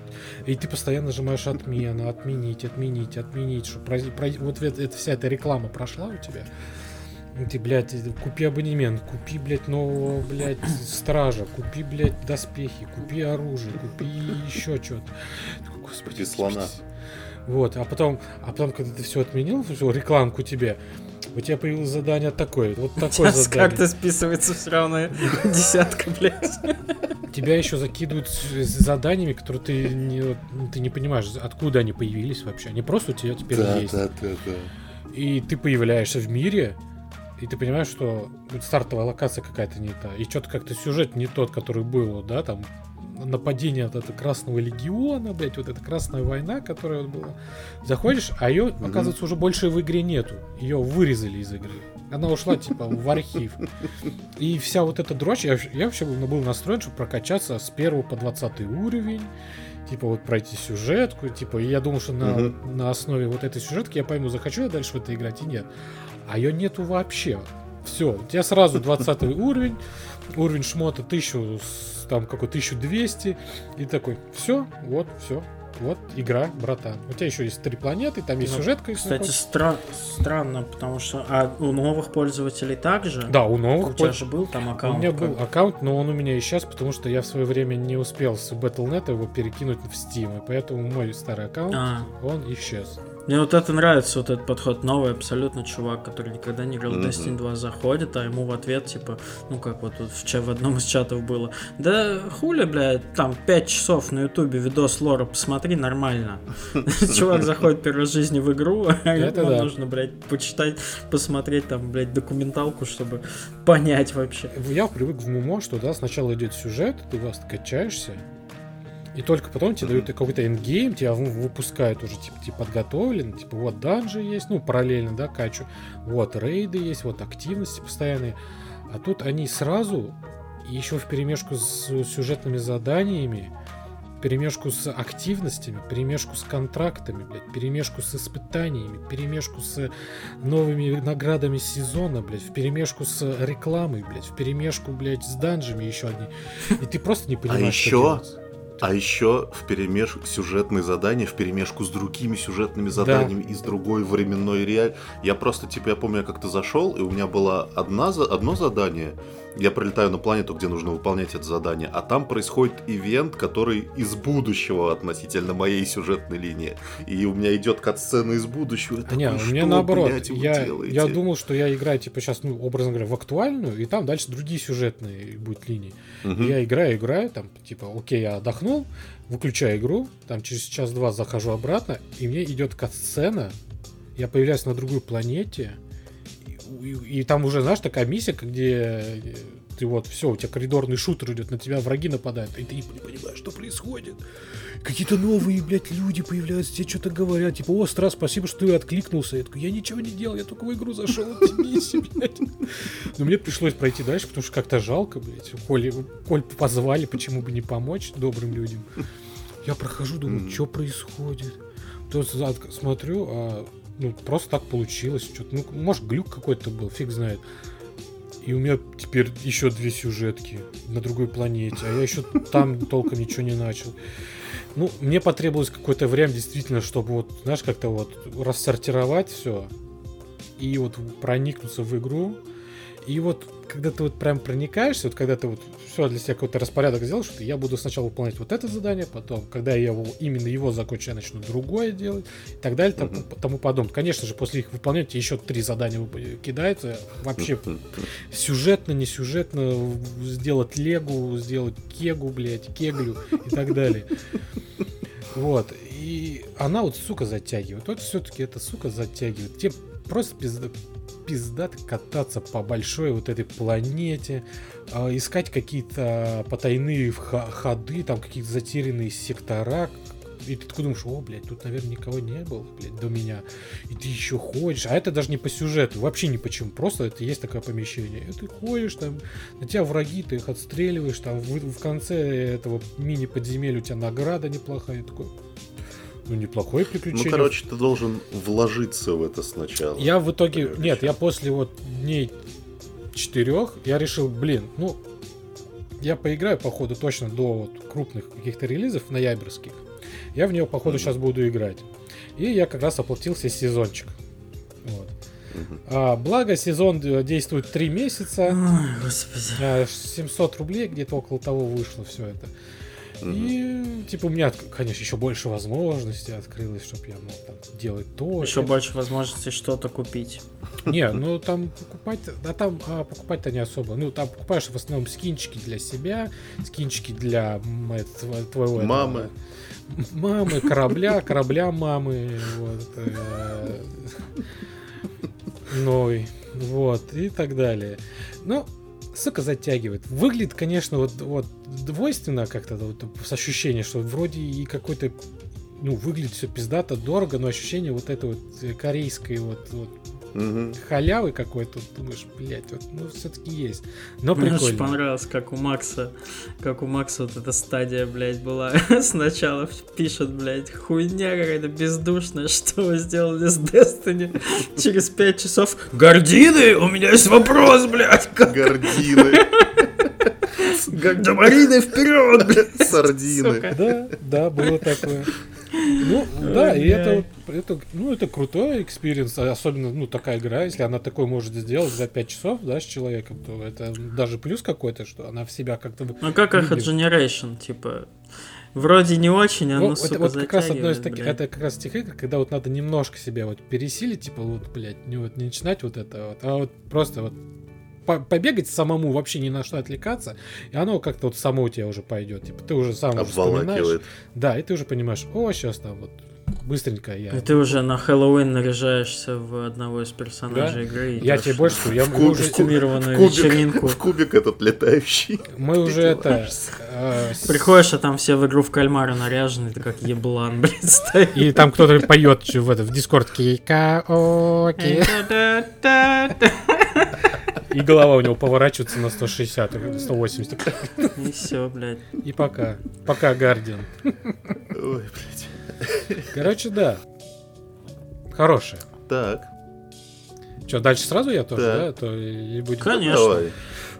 И ты постоянно нажимаешь отмена, отменить, отменить, отменить, чтобы вот это, это вся эта реклама прошла у тебя. Ты, блядь, купи абонемент, купи, блядь, нового, блядь, стража, купи, блядь, доспехи, купи оружие, купи еще что-то. Господи, Купи слона. Вот, а потом, а потом, когда ты все отменил, всю рекламку тебе, у тебя появилось задание такое, вот такое Сейчас задание. как-то списывается все равно десятка, блядь. Тебя еще закидывают с заданиями, которые ты не, ты не понимаешь, откуда они появились вообще. Они просто у тебя теперь есть. да, да. И ты появляешься в мире, и ты понимаешь, что стартовая локация какая-то не та. И что-то как-то сюжет не тот, который был, да, там нападение от этого Красного Легиона, блядь, вот эта Красная война, которая вот была. Заходишь, а ее, оказывается, уже больше в игре нету. Ее вырезали из игры. Она ушла, типа, в архив. И вся вот эта дрочь, я, я вообще был, был настроен, чтобы прокачаться с 1 по 20 уровень, типа вот пройти сюжетку, типа, и я думал, что на, Мгм. на основе вот этой сюжетки я пойму, захочу я дальше в это играть и нет. А ее нету вообще. Все, у тебя сразу 20 уровень, уровень шмота 1000, с- там какой 1200, и такой, все, вот, все, вот игра, братан. У тебя еще есть три планеты, там есть Ну, сюжетка. Кстати, стра- странно, потому что... А у новых пользователей также? да, у У новых тебя польз- же был там У аккаунт? меня как? был аккаунт, но он у меня и сейчас, потому что я в свое время не успел с Battle.net его перекинуть в Steam, и поэтому мой старый аккаунт, А, он исчез. Мне вот это нравится, вот этот подход новый абсолютно чувак, который никогда не играл в Мгм. Destiny 2, заходит, а ему в ответ, типа, ну как вот тут в, в одном из чатов было, да хули, блядь, там 5 часов на ютубе видос лора посмотри, нормально. Чувак заходит первый раз в жизни в игру, а Это ему нужно, блядь, почитать, посмотреть там, блядь, документалку, чтобы понять вообще. Я привык в MMO, что да, сначала идет сюжет, ты раскачаешься, И только потом тебе дают какой-то эндгейм, тебя выпускают уже, типа, типа подготовлен, типа, вот данжи есть, ну, параллельно, да, качу, вот рейды есть, вот активности постоянные. А тут они сразу, еще в перемешку с сюжетными заданиями, перемешку с активностями, перемешку с контрактами, блядь, перемешку с испытаниями, перемешку с новыми наградами сезона, блядь, в перемешку с рекламой, блядь, в перемешку, блядь, с данжами еще одни. И ты просто не а понимаешь, а еще... что делать. А еще в перемеш сюжетные задания, в перемешку с другими сюжетными заданиями да. из другой временной реаль. Я просто, типа, я помню, я как-то зашел, и у меня было одна, одно задание, я прилетаю на планету, где нужно выполнять это задание, а там происходит ивент, который из будущего относительно моей сюжетной линии. И у меня идет кат-сцена из будущего. Я не, у меня наоборот. Блядь, я, я думал, что я играю, типа, сейчас, ну, образно говоря, в актуальную, и там дальше другие сюжетные будут линии. Угу. я играю, играю, там, типа, окей, я отдохнул, выключаю игру, там через час-два захожу обратно, и мне идет кат-сцена, я появляюсь на другой планете, и, и там уже, знаешь, такая миссия, где ты вот, все, у тебя коридорный шутер идет, на тебя враги нападают, и ты не понимаешь, что происходит. Какие-то новые, блядь, люди появляются, тебе что-то говорят, типа, о, Страс, спасибо, что ты откликнулся. Я такой, я ничего не делал, я только в игру зашел, миссии, блядь. Но мне пришлось пройти дальше, потому что как-то жалко, блядь. Коль, Коль позвали, почему бы не помочь добрым людям. Я прохожу, думаю, что происходит. То смотрю, а ну, просто так получилось. Что-то, ну, может, глюк какой-то был, фиг знает. И у меня теперь еще две сюжетки на другой планете, а я еще там толком ничего не начал. Ну, мне потребовалось какое-то время действительно, чтобы вот, знаешь, как-то вот рассортировать все и вот проникнуться в игру. И вот когда ты вот прям проникаешься, вот когда ты вот все для себя какой-то распорядок сделал, что я буду сначала выполнять вот это задание, потом, когда я его, именно его закончу, я начну другое делать, и так далее, тому, uh-huh. тому подобное. Конечно же, после их выполнения еще три задания кидаются. Вообще сюжетно, не сюжетно, сделать легу, сделать кегу, блядь, кеглю и так далее. Вот. И она вот, сука, затягивает. Вот все-таки эта сука затягивает. Тебе просто пизда, пиздато кататься по большой вот этой планете, э, искать какие-то потайные ходы, там какие-то затерянные сектора, и ты такой думаешь, о, блядь, тут, наверное, никого не было, блядь, до меня. И ты еще ходишь. А это даже не по сюжету, вообще ни почему. Просто это есть такое помещение. И ты ходишь, там, на тебя враги, ты их отстреливаешь, там, в, в конце этого мини-подземелья у тебя награда неплохая. такой, ну, неплохое приключение. Ну, короче, ты должен вложиться в это сначала. Я в итоге... Нет, я после вот дней четырех, я решил, блин, ну, я поиграю, походу, точно до вот крупных каких-то релизов ноябрьских. Я в нее, походу, mm-hmm. сейчас буду играть. И я как раз оплатил себе сезончик. Вот. Mm-hmm. А, благо, сезон э, действует 3 месяца. Ой, господи. 700 рублей где-то около того вышло все это. И, типа, у меня, конечно, еще больше возможностей открылось, чтобы я мог там делать то. Еще это. больше возможностей что-то купить. Не, ну там покупать, а там а, покупать-то не особо. Ну, там покупаешь в основном скинчики для себя, скинчики для твоего... Мамы. Этого, мамы, корабля, корабля мамы, вот. Э, Ной, вот, и так далее. Ну, сука, затягивает. Выглядит, конечно, вот, вот двойственно как-то, вот, с ощущением, что вроде и какой-то, ну, выглядит все пиздато, дорого, но ощущение вот этой вот корейской вот, вот угу. халявы какой-то, думаешь, блядь, вот, ну, все-таки есть. Но Мне прикольно. Мне понравилось, как у Макса, как у Макса вот эта стадия, блядь, была. Сначала пишет, блядь, хуйня какая-то бездушная, что вы сделали с Destiny. Через пять часов, гордины, у меня есть вопрос, блядь. Как... Гордины. Гардемарины вперед, блядь. Сардины. Да, да, было такое. Ну, да, и это, это, ну, это крутой экспириенс, особенно, ну, такая игра, если она такой может сделать за 5 часов, да, с человеком, то это даже плюс какой-то, что она в себя как-то... Ну, как Echo Generation, типа, вроде не очень, а ну, ну сука, вот как раз одно из таких, это как раз тех игр, когда вот надо немножко себя вот пересилить, типа, вот, блядь, не, вот, не начинать вот это вот, а вот просто вот побегать самому, вообще ни на что отвлекаться, и оно как-то вот само у тебя уже пойдет. Типа ты уже сам уже вспоминаешь. Да, и ты уже понимаешь, о, сейчас там вот быстренько я... И ты уже на Хэллоуин наряжаешься в одного из персонажей игры. и Я тебе больше скажу, я- В куб- уже, в куб- костюмированную в кубик- вечеринку. В кубик этот летающий. мы уже это... э, Приходишь, а там все в игру в кальмара наряжены, ты как еблан, блядь, стоит. И там кто-то поет в, это, в дискордке «Караоке». И голова у него поворачивается на 160, или 180. И все, блядь. И пока. Пока, Гардиан. Ой, блядь. Короче, да. Хорошая. Так, Что, дальше сразу я тоже, Да. да? То и будем... Конечно. давай.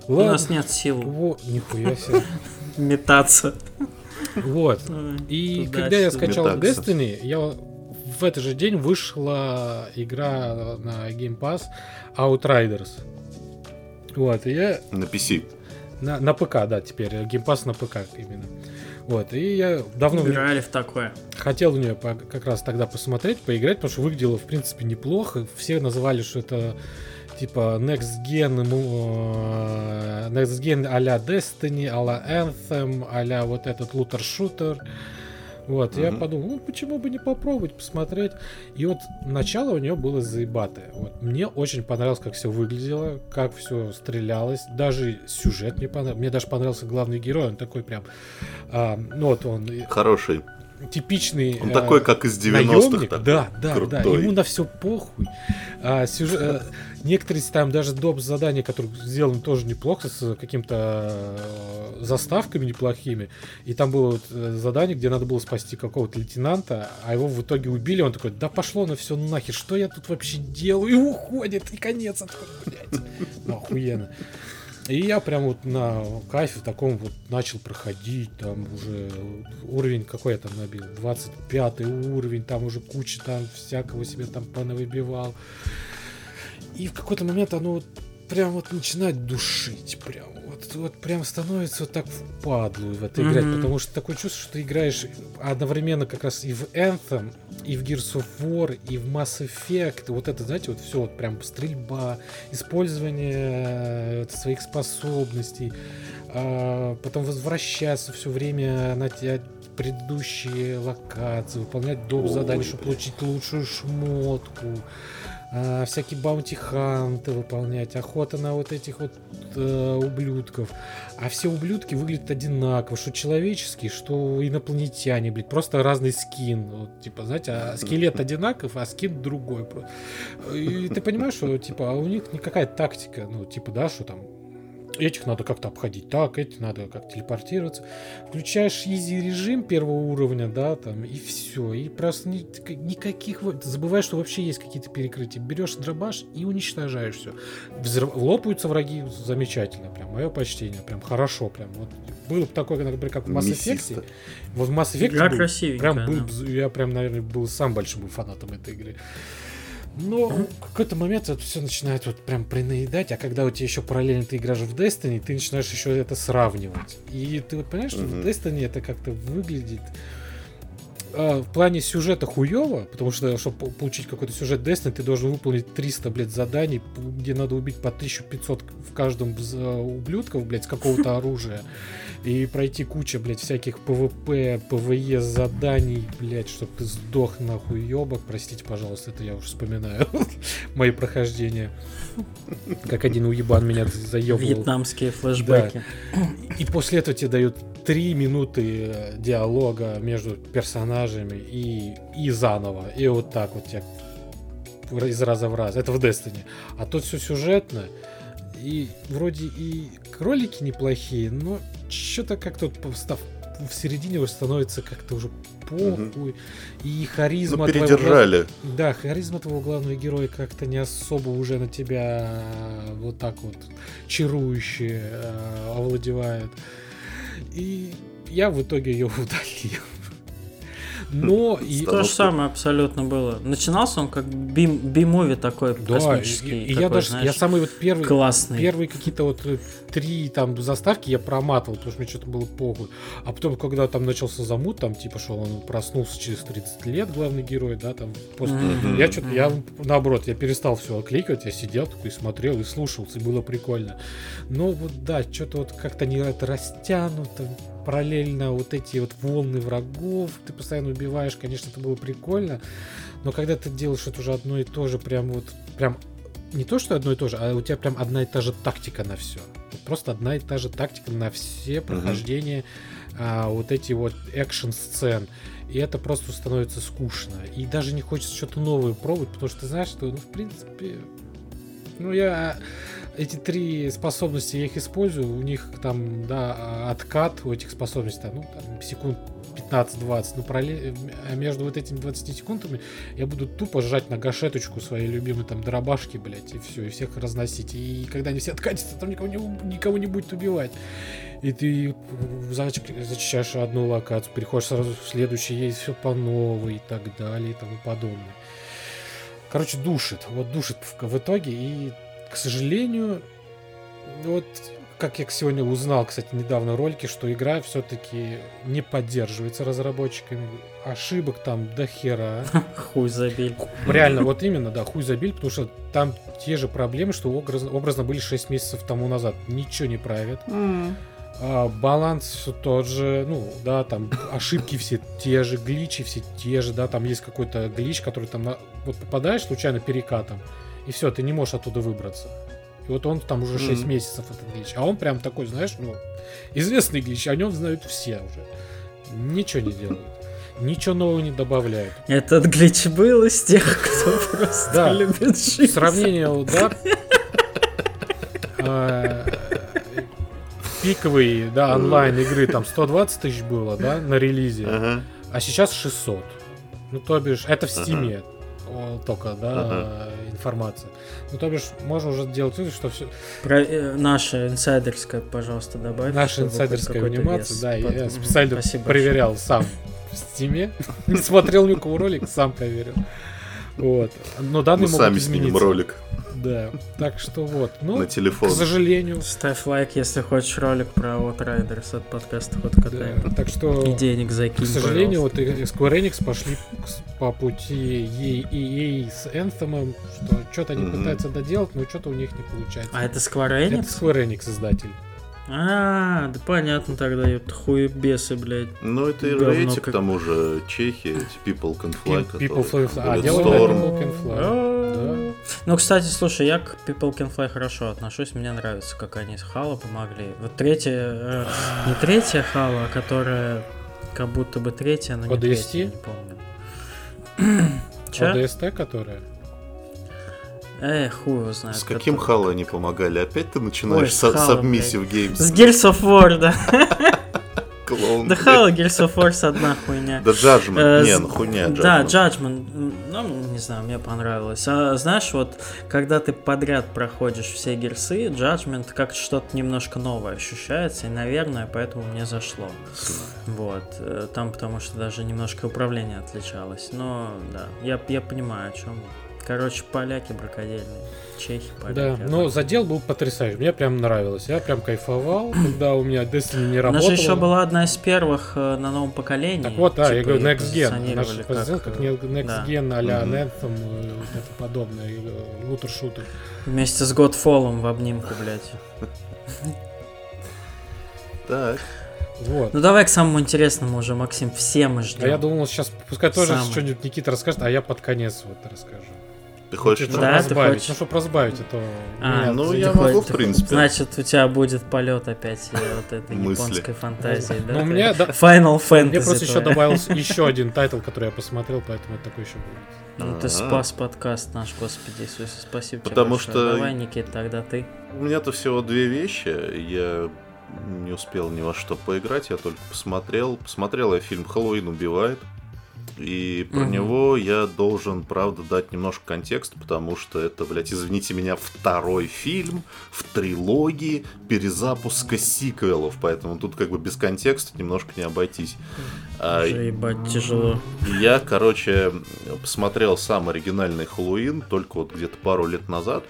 У Ладно. нас нет сил Во, нихуя себе. метаться. Вот. И когда я скачал Метаться. Destiny, я в этот же день вышла игра на Game Pass Outriders. Вот, и я На PC. на, на ПК, да, теперь Pass на ПК именно. Вот, и я давно Играли в такое. хотел в нее как раз тогда посмотреть, поиграть, потому что выглядело, в принципе, неплохо. Все называли, что это типа Next Gen, э, Next Gen а-ля Destiny, а-ля Anthem, а-ля вот этот лутер-шутер. Вот, я Мгм. подумал, ну почему бы не попробовать, посмотреть. И вот начало у нее было заебатое. Вот, мне очень понравилось, как все выглядело, как все стрелялось. Даже сюжет мне понравился. Мне даже понравился главный герой. Он такой прям... а, ну вот он Хороший. Типичный... Он э, такой, как из 90-х. наемник, такой. да, да, да, крутой. ему на все похуй. А, сюжет- э, некоторые там даже доп. задания, которые сделаны тоже неплохо, с каким-то э, заставками неплохими. И там было вот, э, задание, где надо было спасти какого-то лейтенанта, а его в итоге убили. Он такой, да пошло на все нахер, что я тут вообще делаю? И уходит, и конец. Блядь, ну, охуенно. И я прям вот на кайфе таком вот начал проходить, там уже уровень какой я там набил, 25 уровень, там уже куча там всякого себе там понавыбивал. И в какой-то момент оно вот прям вот начинает душить, прям вот, прям становится вот так впадлу в это играть, Мгм. потому что такое чувство, что ты играешь одновременно как раз и в Anthem, и в Gears of War, и в Mass Effect, вот это, знаете, вот все вот прям стрельба, использование э, своих способностей, а, потом возвращаться все время на те предыдущие локации, выполнять доп. Задания, чтобы получить лучшую шмотку, а, всякие bounty hunt'ы выполнять, охота на вот этих вот э, ублюдков. А все ублюдки выглядят одинаково, что человеческие, что инопланетяне, блядь, просто разный скин. Вот, типа, знаете, а скелет одинаков, а скин другой. И ты понимаешь, что, типа, а у них никакая тактика, ну, типа, да, что там Этих надо как-то обходить так, эти надо как телепортироваться. Включаешь easy режим первого уровня, да, там, и все. И просто ни- никаких... Забываешь, что вообще есть какие-то перекрытия. Берешь дробаш и уничтожаешь все. Лопаются враги замечательно. Прям мое почтение. Прям хорошо. Прям вот. Было бы такое, например, как в Mass Effect. Вот в Mass Effect Игра был- прям был, да. я прям, наверное, был сам большим был фанатом этой игры. Но в какой-то момент это все начинает вот прям принаедать, а когда у тебя еще параллельно ты играешь в Destiny, ты начинаешь еще это сравнивать. И ты вот понимаешь, что в Destiny это как-то выглядит а, в плане сюжета хуево, потому что, чтобы по- получить какой-то сюжет Destiny, ты должен выполнить 300, блядь, заданий, где надо убить по 1500 в каждом э, ублюдков, блядь, с какого-то оружия. И пройти куча, блядь, всяких ПВП, ПВЕ заданий, блядь, чтобы ты сдох нахуй ебок. Простите, пожалуйста, это я уже вспоминаю мои прохождения. Как один уебан меня заебывал. Вьетнамские флешбеки. И после этого тебе дают три минуты э, диалога между персонажами и, и заново. И вот так вот тебя из раза в раз. Это в Destiny. А тут все сюжетно. И вроде и кролики неплохие, но что-то как-то став в середине уже становится как-то уже похуй. И харизма Ну, твоего передержали. да, харизма твоего главного героя как-то не особо уже на тебя э, вот так вот чарующе э, овладевает. И я в итоге ее удалил. Но и... То же самое абсолютно было. Начинался он как би- би-муви такой Да, и, космический. и я такой, даже, я знаешь, самый вот первый, классный. первые какие-то вот э, три там заставки я проматывал, потому что мне что-то было похуй. А потом, когда там начался замут, там типа, что он проснулся через 30 лет, главный герой, да, там после... Мгм. Я что-то, я наоборот, я перестал все кликать, я сидел такой, смотрел и слушался, и было прикольно. Но вот да, что-то вот как-то не это растянуто, параллельно вот эти вот волны врагов, ты постоянно убиваешь, конечно, это было прикольно, но когда ты делаешь это уже одно и то же, прям вот, прям не то, что одно и то же, а у тебя прям одна и та же тактика на все. Просто одна и та же тактика на все прохождения mm-hmm. а, вот эти вот экшн-сцен. И это просто становится скучно. И даже не хочется что-то новое пробовать, потому что ты знаешь, что, ну, в принципе, ну, я эти три способности я их использую, у них там, да, откат у этих способностей, там, ну, там, секунд 15-20, ну, параллель... между вот этими 20 секундами я буду тупо жать на гашеточку своей любимой там дробашки, блядь, и все, и всех разносить. И когда они все откатятся, там никого не, никого не будет убивать. И ты зачищаешь одну локацию, переходишь сразу в следующую, есть все по новой и так далее и тому подобное. Короче, душит. Вот душит в, в итоге. И, к сожалению, вот как я сегодня узнал, кстати, недавно в ролике, что игра все-таки не поддерживается разработчиками. Ошибок там до хера. Хуй забиль. Реально, вот именно, да, хуй забиль, потому что там те же проблемы, что образно, образно были 6 месяцев тому назад. Ничего не правят. А, баланс все тот же, ну, да, там ошибки все те же, гличи все те же, да, там есть какой-то глич, который там, вот попадаешь случайно перекатом, и все, ты не можешь оттуда выбраться. И вот он там уже 6 mm-hmm. месяцев этот глич. А он прям такой, знаешь, ну, известный глич, о нем знают все уже. Ничего не делают. Ничего нового не добавляют. Этот глич был из тех, кто просто да. любит жизнь. Сравнение, да, а, пиковые, да, онлайн игры там 120 тысяч было, да, на релизе, а сейчас 600. Ну, то бишь, это в стиме только, да, информация. Ну, то бишь, можно уже делать вывод, что все... Про э, наше инсайдерское, пожалуйста, добавь. Наша инсайдерская анимация, да, под... я специально Спасибо проверял большое. сам в стиме. Смотрел никакого ролика, сам проверил. Вот. Но данные Мы сами снимем ролик. Да, так что вот. Ну, на телефон. К сожалению. Ставь лайк, если хочешь ролик про вот Riders от подкаста Ход. Да, так что... И денег закинь, К сожалению, пожалуйста. вот Square Enix пошли по пути EA с Anthem, что что-то они mm-hmm. пытаются доделать, но что-то у них не получается. А это Square Enix? Это Square Enix создатель. А, да понятно тогда, это хуебесы, блядь. Ну, это и Рейти, к тому же, Чехия, эти People Can Fly. People Fly, а, People Can Fly. А. Ну, кстати, слушай, я к People Can Fly хорошо отношусь, мне нравится, как они с Хала помогли. Вот третья, э, не третья Хала, а которая как будто бы третья, но не третья, не помню. Че? ОДСТ, которая? Эх, хуй его знает. С каким который... Хало они помогали? Опять ты начинаешь с Submissive Games? С Gears of War, да. Клоун. Да Halo Gears of War одна хуйня. Да Judgment, э, не, ну хуйня Judgment. Да, Judgment, ну, не знаю, мне понравилось. А знаешь, вот, когда ты подряд проходишь все герсы, Judgment как что-то немножко новое ощущается, и, наверное, поэтому мне зашло. Вот, э, там потому что даже немножко управление отличалось. Но, да, я, я понимаю, о чем Короче, поляки бракодельные. Чехи, поляки. Да, но задел был потрясающий. Мне прям нравилось. Я прям кайфовал, когда у меня Destiny не работала. Она же еще была одна из первых э, на новом поколении. Так вот, да, типа, я говорю, Next Gen. Наш как, как Next да. Gen а-ля mm-hmm. Anthem и это подобное. Э, лутер-шутер. Вместе с Godfall в обнимку, блядь. Так. Вот. Ну давай к самому интересному уже, Максим, все мы ждем. А я думал, сейчас пускай тоже что-нибудь Никита расскажет, а я под конец вот расскажу. Ты хочешь ну, да, разбавить? Хочешь... Ну, чтобы разбавить, это. А, ну я могу, в принципе. Значит, у тебя будет полет опять э, вот этой японской фантазии, да? Ну, у меня... Final Fantasy. Мне просто еще добавился еще один тайтл, который я посмотрел, поэтому это такой еще будет. Ну, ты спас подкаст наш, господи Иисусе, спасибо Потому что... Давай, Никит, тогда ты. У меня-то всего две вещи. Я не успел ни во что поиграть, я только посмотрел. Посмотрел я фильм «Хэллоуин убивает». И про угу. него я должен, правда, дать немножко контекст, потому что это, блядь, извините меня, второй фильм в трилогии перезапуска сиквелов, поэтому тут как бы без контекста немножко не обойтись. А, ебать, тяжело. Я, короче, посмотрел сам оригинальный Хэллоуин только вот где-то пару лет назад.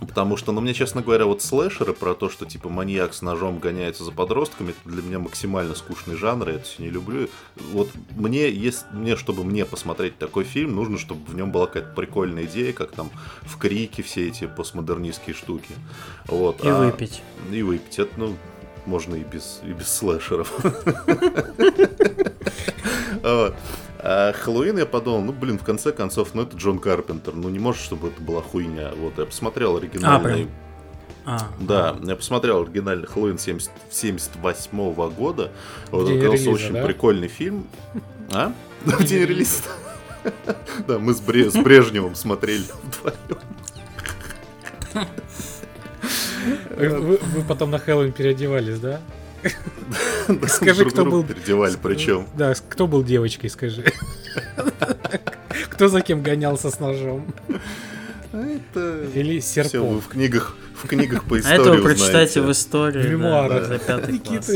Потому что, ну, мне, честно говоря, вот слэшеры про то, что, типа, маньяк с ножом гоняется за подростками, это для меня максимально скучный жанр, я это все не люблю. Вот мне, есть, мне, чтобы мне посмотреть такой фильм, нужно, чтобы в нем была какая-то прикольная идея, как там в Крике все эти постмодернистские штуки. Вот. И а, выпить. И выпить. Это, ну, можно и без, и без слэшеров. А Хэллоуин я подумал, ну, блин, в конце концов, ну, это Джон Карпентер, ну, не может, чтобы это была хуйня. Вот, я посмотрел оригинальный... А, да, я посмотрел оригинальный Хэллоуин 70, 78 -го года. Вот, это оказался очень да? прикольный фильм. А? В день релиза. Да, мы с, Бре- с Брежневым смотрели вдвоем. Вы потом на Хэллоуин переодевались, да? Скажи, кто был... Переодевали, причем. Да, кто был девочкой, скажи. Кто за кем гонялся с ножом? Это... Или серпом. Все, вы в книгах, в книгах по истории А это вы прочитайте в истории. В мемуарах. Да, за пятый класс.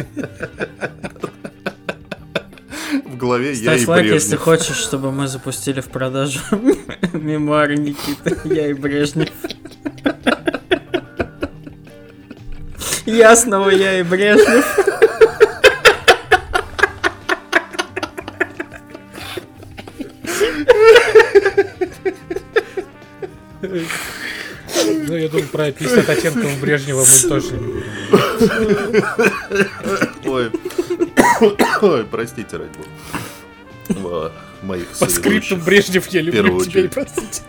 В голове Ставь я и лайк, если хочешь, чтобы мы запустили в продажу мемуары Никиты, я и Брежнев. Ясного я и Брежнев. Ну, я думаю, про 50 оттенков Брежнева мы точно не будем. Ой. Ой, простите, ради бога. Моих По скрипту Брежнев я люблю тебя, простите.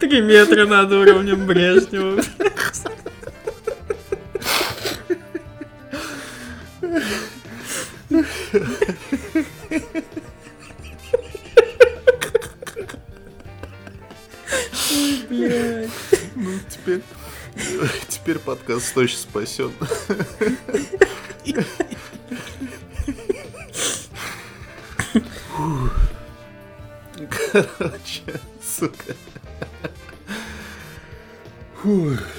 Три метра над уровнем Брежнева. Ой, Ну, теперь... Теперь подкаст точно спасен. Короче, сука. Фух.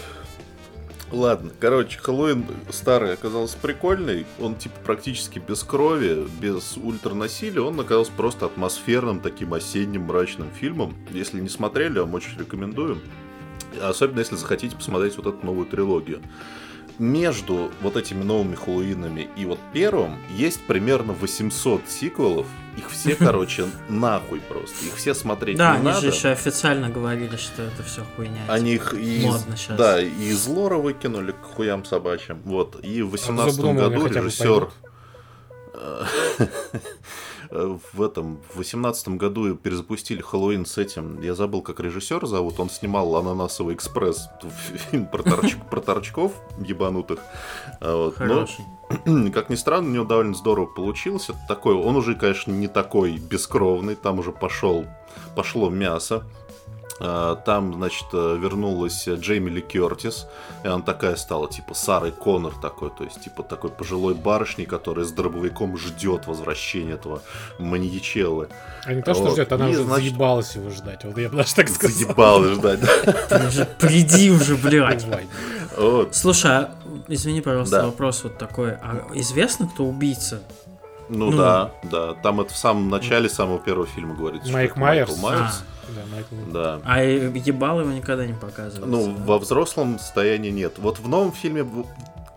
Ладно, короче, Хэллоуин старый оказался прикольный. Он типа практически без крови, без ультранасилия. Он оказался просто атмосферным, таким осенним мрачным фильмом. Если не смотрели, вам очень рекомендую. Особенно если захотите посмотреть вот эту новую трилогию между вот этими новыми Хэллоуинами и вот первым есть примерно 800 сиквелов. Их все, короче, нахуй просто. Их все смотреть да, не они надо. же еще официально говорили, что это все хуйня. Они их из, Модно сейчас. Да, и из лора выкинули к хуям собачьим. Вот. И в 18 а году режиссер... Э, в этом, в восемнадцатом году перезапустили Хэллоуин с этим, я забыл, как режиссер зовут, он снимал «Ананасовый экспресс», фильм про, торч, про торчков ебанутых. А вот. Но, как ни странно, у него довольно здорово получился. Такой, он уже, конечно, не такой бескровный, там уже пошел, пошло мясо. А, там, значит, э, вернулась Джейми Ли Кертис, и она такая стала, типа, Сарой Коннор такой, то есть, типа, такой пожилой барышней, которая с дробовиком ждет возвращения этого маньячелы. А не то, что вот. ждет, она и, уже значит... заебалась его ждать, вот я бы даже так сказал. Заебалась ждать, да. Приди уже, блядь. Слушай, а, извини, пожалуйста, вопрос вот такой. А известно, кто убийца? Ну, да, да. Там это в самом начале самого первого фильма говорится. Майк Майерс. Майерс. Да, Майкл. Да. А ебал его никогда не показывают. Ну, во взрослом состоянии нет. Вот в новом фильме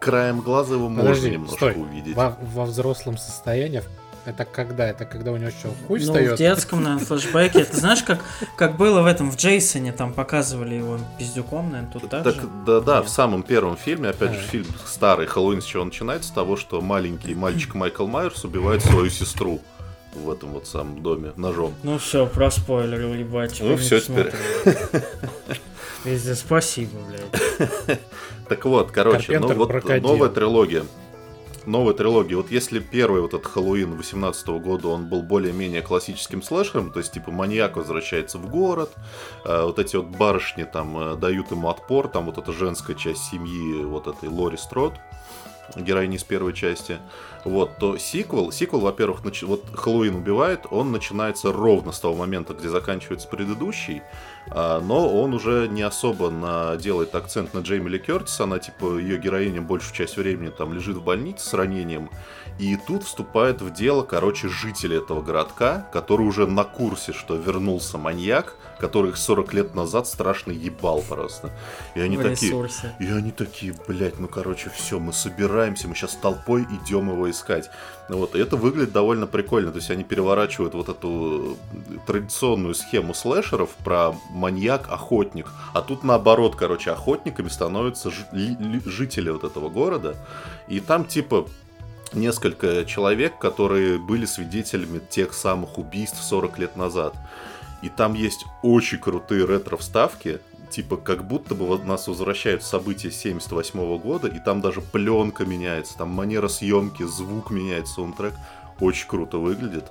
краем глаза его Подожди, можно немножко стой. увидеть. Во, во взрослом состоянии это когда? Это когда у него что, хуй ну, встает? в детском, наверное, флешбеке. Это знаешь, как, как было в этом, в Джейсоне, там показывали его пиздюком, наверное, тут так, так же? Да, да, Нет. в самом первом фильме, опять а, же, фильм старый, Хэллоуин, с чего начинается, с того, что маленький мальчик Майкл Майерс убивает свою сестру в этом вот самом доме ножом. Ну все, про спойлеры, ебать. Ну все теперь. Везде спасибо, блядь. Так вот, короче, ну вот новая трилогия. Новая трилогия. Вот если первый вот этот Хэллоуин 18 года, он был более-менее классическим слэшером, то есть, типа, маньяк возвращается в город, э, вот эти вот барышни там э, дают ему отпор, там вот эта женская часть семьи, вот этой Лори Строт, героини из первой части, вот, то сиквел, сиквел, во-первых, нач... вот Хэллоуин убивает, он начинается ровно с того момента, где заканчивается предыдущий, а, но он уже не особо на... делает акцент на Джейми Ли Кертис, она, типа, ее героиня большую часть времени там лежит в больнице с ранением, и тут вступает в дело, короче, жители этого городка, который уже на курсе, что вернулся маньяк, которых 40 лет назад страшно ебал просто. И они В такие... ресурсе. И они такие, блядь, ну короче, все, мы собираемся, мы сейчас толпой идем его искать. Ну Вот, и это выглядит довольно прикольно. То есть они переворачивают вот эту э, традиционную схему слэшеров про маньяк-охотник. А тут наоборот, короче, охотниками становятся жи- ли- ли- жители вот этого города. И там типа несколько человек, которые были свидетелями тех самых убийств 40 лет назад. И там есть очень крутые ретро-вставки, типа как будто бы нас возвращают в события 78 года, и там даже пленка меняется, там манера съемки, звук меняется, саундтрек. Очень круто выглядит.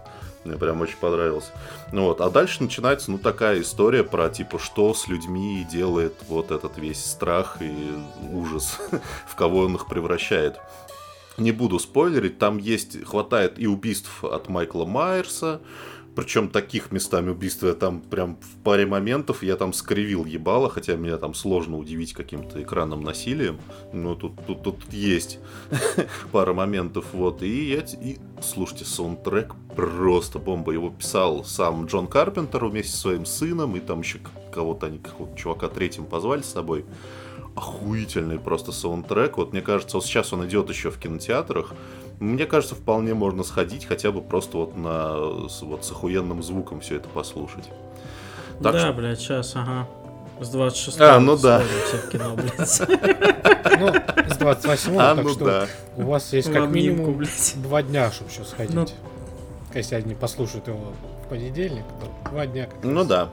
Мне прям очень понравилось. Ну вот, а дальше начинается, ну, такая история про, типа, что с людьми делает вот этот весь страх и ужас, в кого он их превращает. Не буду спойлерить, там есть, хватает и убийств от Майкла Майерса, причем таких местами убийства я там прям в паре моментов я там скривил ебало, хотя меня там сложно удивить каким-то экранным насилием. Но тут, тут, тут есть пара моментов, вот. И я... И, слушайте, саундтрек просто бомба. Его писал сам Джон Карпентер вместе со своим сыном, и там еще кого-то они, какого-то чувака третьим позвали с собой. Охуительный просто саундтрек. Вот мне кажется, вот сейчас он идет еще в кинотеатрах. Мне кажется, вполне можно сходить, хотя бы просто вот на с, вот с охуенным звуком все это послушать. Так да, что- блядь, сейчас, ага. С 26 А, ну да. в кино, блядь. Ну, с 28 А, так ну что да. у вас есть как минимум блядь. два дня, чтобы еще сходить. Ну. Если они послушают его в понедельник, то два дня. как Ну раз. да.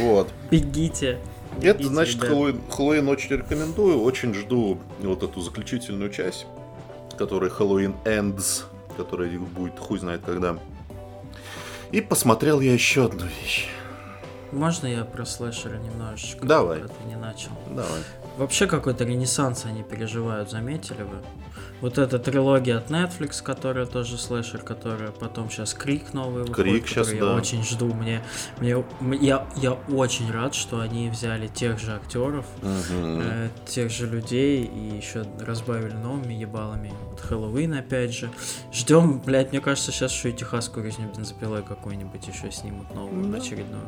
Вот. Бегите. Это значит, ребят. Хэллоуин, Хэллоуин очень рекомендую. Очень жду вот эту заключительную часть, которая Хэллоуин Ends, которая будет хуй знает когда. И посмотрел я еще одну вещь. Можно я про слэшеры немножечко? Давай. А ты не начал. Давай. Вообще какой-то ренессанс они переживают, заметили вы? Вот эта трилогия от Netflix, которая тоже слэшер, которая потом сейчас Крик новый выходит, Крик который да. я очень жду. Мне, мне, я, я очень рад, что они взяли тех же актеров, Мгм. э, тех же людей и еще разбавили новыми ебалами. Вот Хэллоуин опять же. Ждем, блядь, мне кажется, сейчас еще и техасскую резню бензопилой какую-нибудь еще снимут новую, Да. очередную.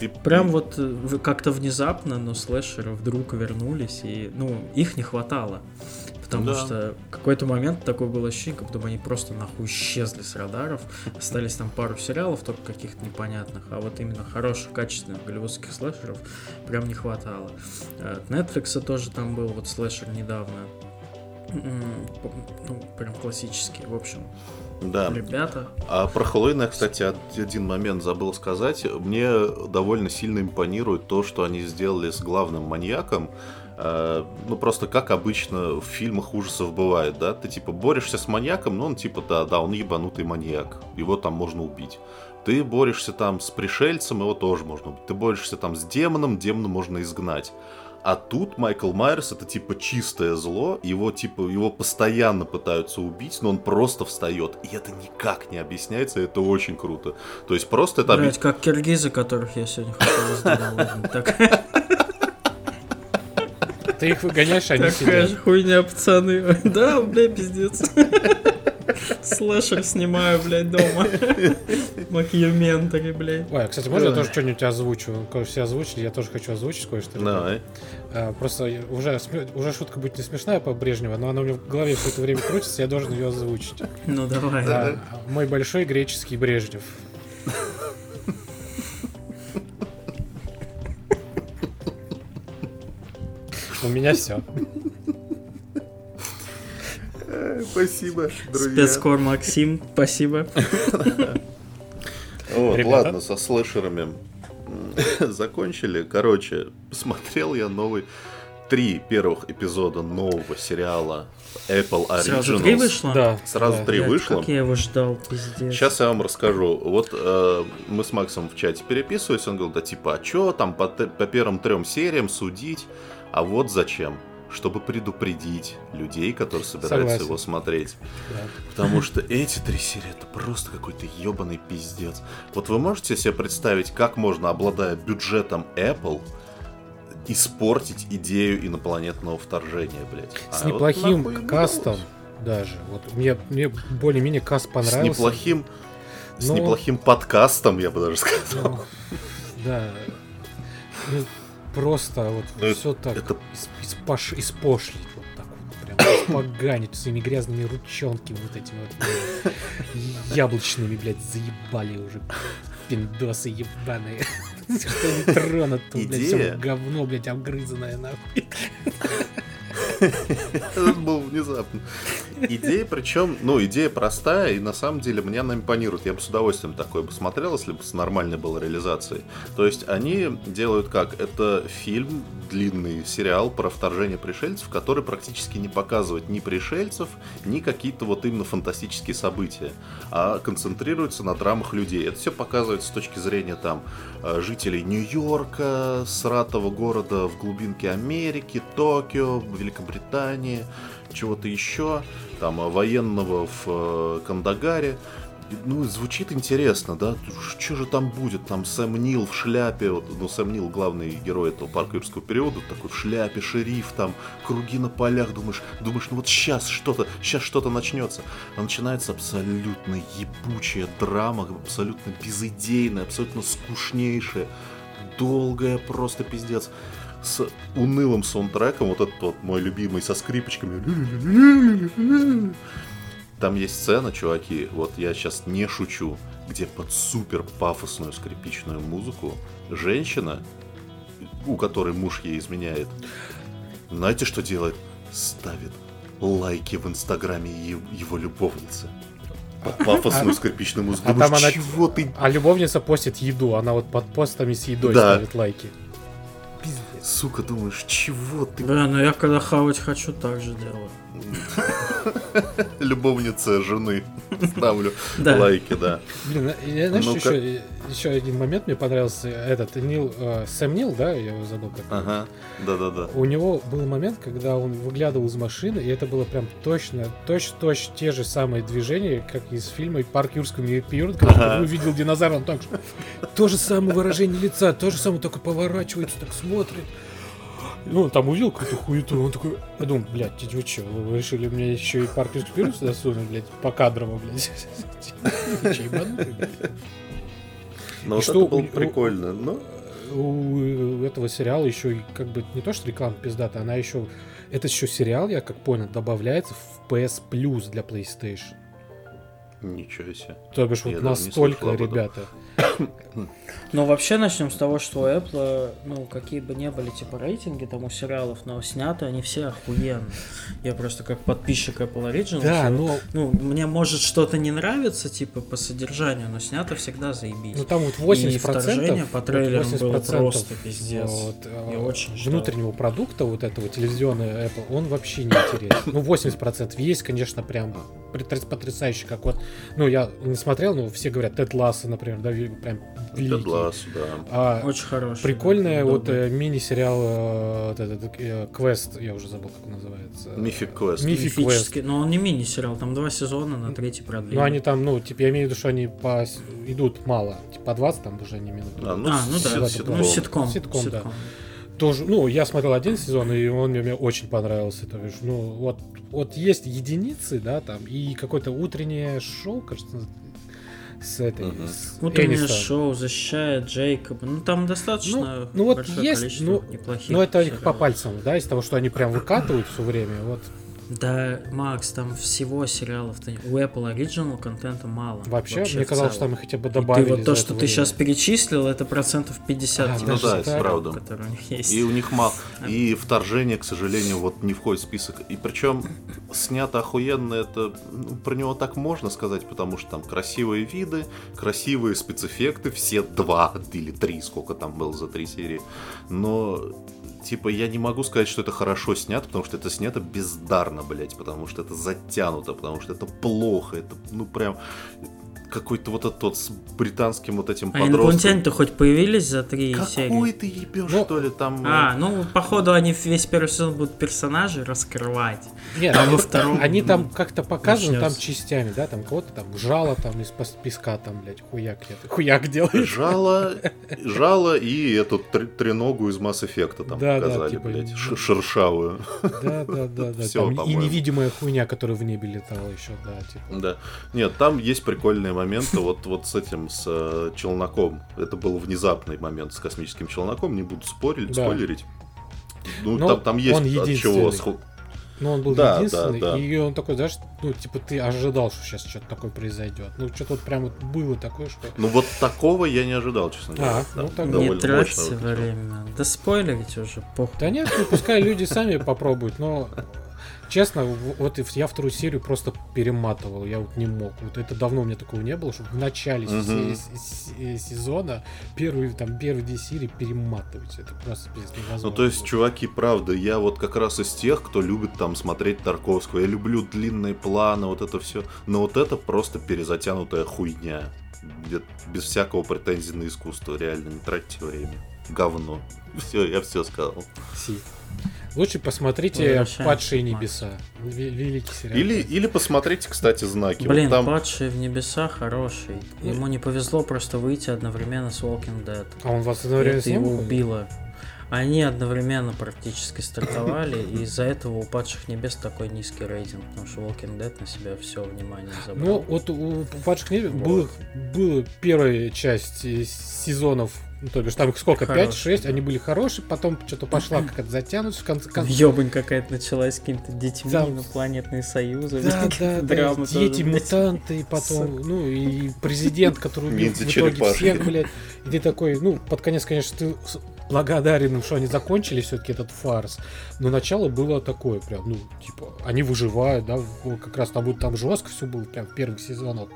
И- Прям вот э, как-то внезапно, но слэшеры вдруг вернулись, и, ну, их не хватало. Потому Да. что какой-то момент такое было ощущение, как будто бы они просто нахуй исчезли с радаров. Остались там пару сериалов, только каких-то непонятных, а вот именно хороших, качественных голливудских слэшеров прям не хватало. Э, От Netflix тоже там был вот слэшер недавно. Ну, прям классический. В общем, Да. ребята, А про Хэллоуин я, кстати, од- один момент забыл сказать. Мне довольно сильно импонирует то, что они сделали с главным маньяком. Э, Ну, просто как обычно в фильмах ужасов бывает, да? Ты, типа, борешься с маньяком, ну, он, типа, да, да, он ебанутый маньяк. Его там можно убить. Ты борешься там с пришельцем, его тоже можно убить. Ты борешься там с демоном, демона можно изгнать. А тут Майкл Майерс это типа чистое зло, его типа его постоянно пытаются убить, но он просто встает, и это никак не объясняется, и это очень круто. То есть просто это блядь, объ- как киргизы, которых я сегодня хотел Ты их выгоняешь, они Такая сидят. же хуйня, пацаны. Да, бля, пиздец. Слэшер снимаю, блядь, дома. Макьюментари, блядь. Ой, а, кстати, можно я тоже что-нибудь озвучу? Кое- Все озвучили, я тоже хочу озвучить кое-что. Давай. А, Просто уже, уже шутка будет не смешная по Брежнева, но она у меня в голове все это время крутится, я должен ее озвучить. Ну давай. А, Мой большой греческий Брежнев. У меня все. Спасибо, Спецкор Максим, спасибо. Вот, ладно, со слэшерами закончили. Короче, посмотрел я новый три первых эпизода нового сериала Apple Originals. Сразу три вышло? Да. Сразу да. три Блядь, вышло. Как я его ждал, пиздец. Сейчас я вам расскажу. Вот э, мы с Максом в чате переписывались, он говорил, да типа, а чё там по, по первым трем сериям судить? А вот зачем? Чтобы предупредить людей, которые собираются Согласен. его смотреть. Да. Потому что эти три серии это просто какой-то ебаный пиздец. Вот вы можете себе представить, как можно, обладая бюджетом Apple, испортить идею инопланетного вторжения, блядь. С А вот неплохим ему кастом удалось. даже. Вот мне, мне более-менее каст С понравился. неплохим, с Ну. неплохим подкастом, я бы даже сказал. Ну, Да. Просто вот Ну, все так это- испош- испошлить вот так вот, прям испоганить своими грязными ручонками вот этими вот яблочными, блядь, заебали уже пиндосы ебаные. Что не тронут, то, блядь, все говно, блядь, обгрызанное нахуй. Это было внезапно. Идея, причем, ну, идея простая, и на самом деле мне она импонирует. Я бы с удовольствием такое посмотрел, если бы с нормальной была реализацией. То есть они делают как? Это фильм, длинный сериал про вторжение пришельцев, который практически не показывает ни пришельцев, ни какие-то вот именно фантастические события, а концентрируется на драмах людей. Это все показывается с точки зрения там э, жителей Нью-Йорка, сратого города в глубинке Америки, Токио, Великобритании, чего-то еще, там э, военного в э, Кандагаре. Ну, звучит интересно, да? Что же там будет? Там Сэм Нил в шляпе, вот, ну, Сэм Нил, главный герой этого парка юрского периода, такой в шляпе, шериф, там, круги на полях, думаешь, думаешь, ну вот сейчас что-то, сейчас что-то начнется. А начинается абсолютно ебучая драма, абсолютно безыдейная, абсолютно скучнейшая, долгая, просто пиздец. С унылым саундтреком, вот этот вот мой любимый, со скрипочками. Там есть сцена, чуваки, вот я сейчас не шучу, где под супер пафосную скрипичную музыку женщина, у которой муж ей изменяет, знаете, что делает? Ставит лайки в инстаграме его любовницы. Под пафосную скрипичную музыку. а Думаешь, там она- чего ты А любовница постит еду, она вот под постами с едой Да. ставит лайки. Пиздец. Сука, думаешь, чего ты, Бля, ну я когда хавать хочу, так же делаю. любовница жены, ставлю Да. лайки, да. Блин, а я, знаешь, еще, еще один момент мне понравился. Этот Нил, э, Сэм Нил, да, я его забыл как. Ага, да-да-да. У него был момент, когда он выглядывал из машины, и это было прям точно, точно-точно те же самые движения, как из фильма «Парк юрского периода», когда Ага. он увидел динозавра, он так же... То же самое выражение лица, то же самое, только поворачивается, так смотрит. Ну, он там увидел какую-то хуету, он такой, я думаю, блядь, вы что, вы решили мне еще и парк юрского периода сюда сунуть, блядь, по кадрово, блядь. Ну, вот что это было прикольно. Ну, у этого сериала еще как бы не то, что реклама пиздата, она еще... Это еще сериал, я как понял, добавляется в PS Plus для PlayStation. ничего себе. То бишь вот настолько, об этом. Ну, вообще начнем с того, что у Apple, ну, какие бы ни были, типа, рейтинги там у сериалов, но сняты они все охуенно. Я просто как подписчик Apple Original. Да, но Ну, мне может что-то не нравится, типа, по содержанию, но снято всегда заебись. ну там вот 80%, И вторжение по вот трейлерам было 80% просто пиздец. вот, э, Я очень ждал. внутреннего продукта вот этого телевизионного Apple, он вообще не интересен. Ну, 80% есть, конечно, прям потряс- потрясающий, как вот, ну, я не смотрел, но все говорят, Тед Ласса, например, да, ви- прям великий. Да. А Очень хороший. Прикольный да, вот добрый. э, мини-сериал э, вот этот, э, Квест, я уже забыл, как он называется. Мифик Квест. Ми- Мифик Мифический, но он не мини-сериал, там два сезона, на третий продлили. Ну, они там, ну, типа, я имею в виду, что они по... идут мало. Типа, по 20 там уже не минут. А, ну, А, ну да, с- ну ситком. Ситком, да. Тоже, ну, я смотрел один сезон, и он мне, мне очень понравился. То бишь, ну, вот, вот есть единицы, да, там, и какое-то утреннее шоу, кажется, с этой... Мгм. с Утреннее Энистон. шоу защищает Джейкоба. Ну там достаточно Ну, ну вот есть, ну, неплохих. Ну, это их по сериалов. пальцам, да, из того, что они прям выкатывают все время, вот. Да, Макс, там всего сериалов-то не- у Apple Original контента мало. Вообще, мне в казалось, что там хотя бы И добавили Ты вот то, что ты время. сейчас перечислил, это процентов 50 А, ну да, сериалов, это правда. у них есть. И у них мало. И вторжение, к сожалению, вот не входит в список. И причем снято охуенно, это ну, про него так можно сказать, потому что там красивые виды, красивые спецэффекты, все два или три, сколько там было за три серии. Но типа, я не могу сказать, что это хорошо снято, потому что это снято бездарно, блять, потому что это затянуто, потому что это плохо, это, ну, прям какой-то вот этот вот с британским вот этим А подростком. инопланетяне-то хоть появились за три Какой серии? ты ебешь, Ну, что ли, там... А, э, ну, походу, они весь первый сезон будут персонажей раскрывать. Нет, А они, во втором, они там ну, как-то показаны там частями, да, там кого-то там жало там из песка там, блядь, хуяк, я- хуяк делаешь. Жало, жало и эту тр- треногу из Mass Effect там Да, да, показали, типа, блядь, ну. ш- шершавую. Да, да, да, да. Там и невидимая хуйня, которая в небе летала еще, да, типа. Да. Нет, там есть прикольные моменты вот, вот с этим, с э, челноком. Это был внезапный момент с космическим челноком, не буду спорить, Да. спойлерить. Ну, Но там, там есть он от чего... Но он был Да, да, единственный, да. и он такой, знаешь, ну, типа, ты ожидал, что сейчас что-то такое произойдет. Ну, что-то вот прям вот было такое, что... Ну вот такого я не ожидал, честно говоря. А, Там ну, так- Не тратьте время. Да спойлерите уже, похуй. Да нет, ну, пускай люди сами попробуют, но... Честно, вот я вторую серию просто перематывал, я вот не мог. Вот это давно у меня такого не было, чтобы в начале се- сезона первые, там, первые две серии перематывать. Это просто пиздец невозможно. Ну, то есть, чуваки, правда, я вот как раз из тех, кто любит там смотреть Тарковского. Я люблю длинные планы, вот это все. Но вот это просто перезатянутая хуйня. Где без всякого претензий на искусство. Реально, не тратьте время. Говно. Все, я все сказал. Си. Лучше посмотрите «Падшие небеса». Ве- Великий сериал. Или, или посмотрите, кстати, знаки. Вот Блин, там... «Падший в небеса» хороший. Ему не повезло просто выйти одновременно с Walking Dead. А он вас одновременно Это с ним его убило. Они одновременно практически стартовали, и из-за этого у «Падших небес» такой низкий рейтинг, потому что Walking Dead на себя все внимание забрал. Ну, вот у «Падших небес» Вот. было, была первая часть сезонов, ну, то бишь там их сколько, Хорошие, 5-6, да. они были хорошие, потом что-то пошла какая-то затянутость в конце концов. Ёбань какая-то началась с какими-то детьми, Да. инопланетные союзы. Да, да, да, дети, мутанты, и потом, ну, и президент, который убил в итоге всех, блядь. И ты такой, ну, под конец, конечно, ты благодарен им, что они закончили все-таки этот фарс. Но начало было такое, прям, ну, типа, они выживают, да, как раз там, там жестко все было, прям в первых сезонах.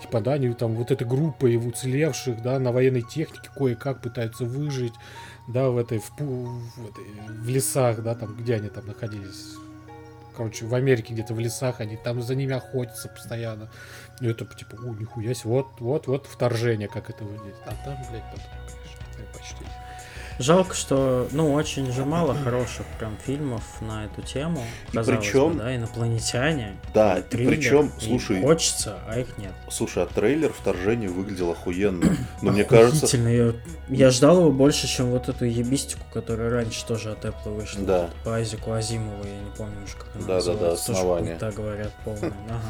Типа, да, они там вот этой группой уцелевших, да, на военной технике кое-как пытаются выжить, да, в этой, в, в этой, в лесах, да, там, где они там находились. Короче, в Америке где-то в лесах, они там за ними охотятся постоянно. И это типа, о, нихуя себе, вот, вот, вот вторжение, как это выглядит. А там, блядь, потом, конечно, почти. Жалко, что, ну, очень же мало хороших прям фильмов на эту тему. И причем- бы, да, инопланетяне. Да, и триллер, причем, и слушай, Хочется, а их нет. слушай, а трейлер вторжения выглядел охуенно. Но мне кажется... Я, я ждал его больше, чем вот эту ебистику, которая раньше тоже от Apple вышла. Да. По Айзеку Азимову, я не помню уже, как она Да-да-да, называется. Тоже «Основание». хуйта, говорят, полная. Ага.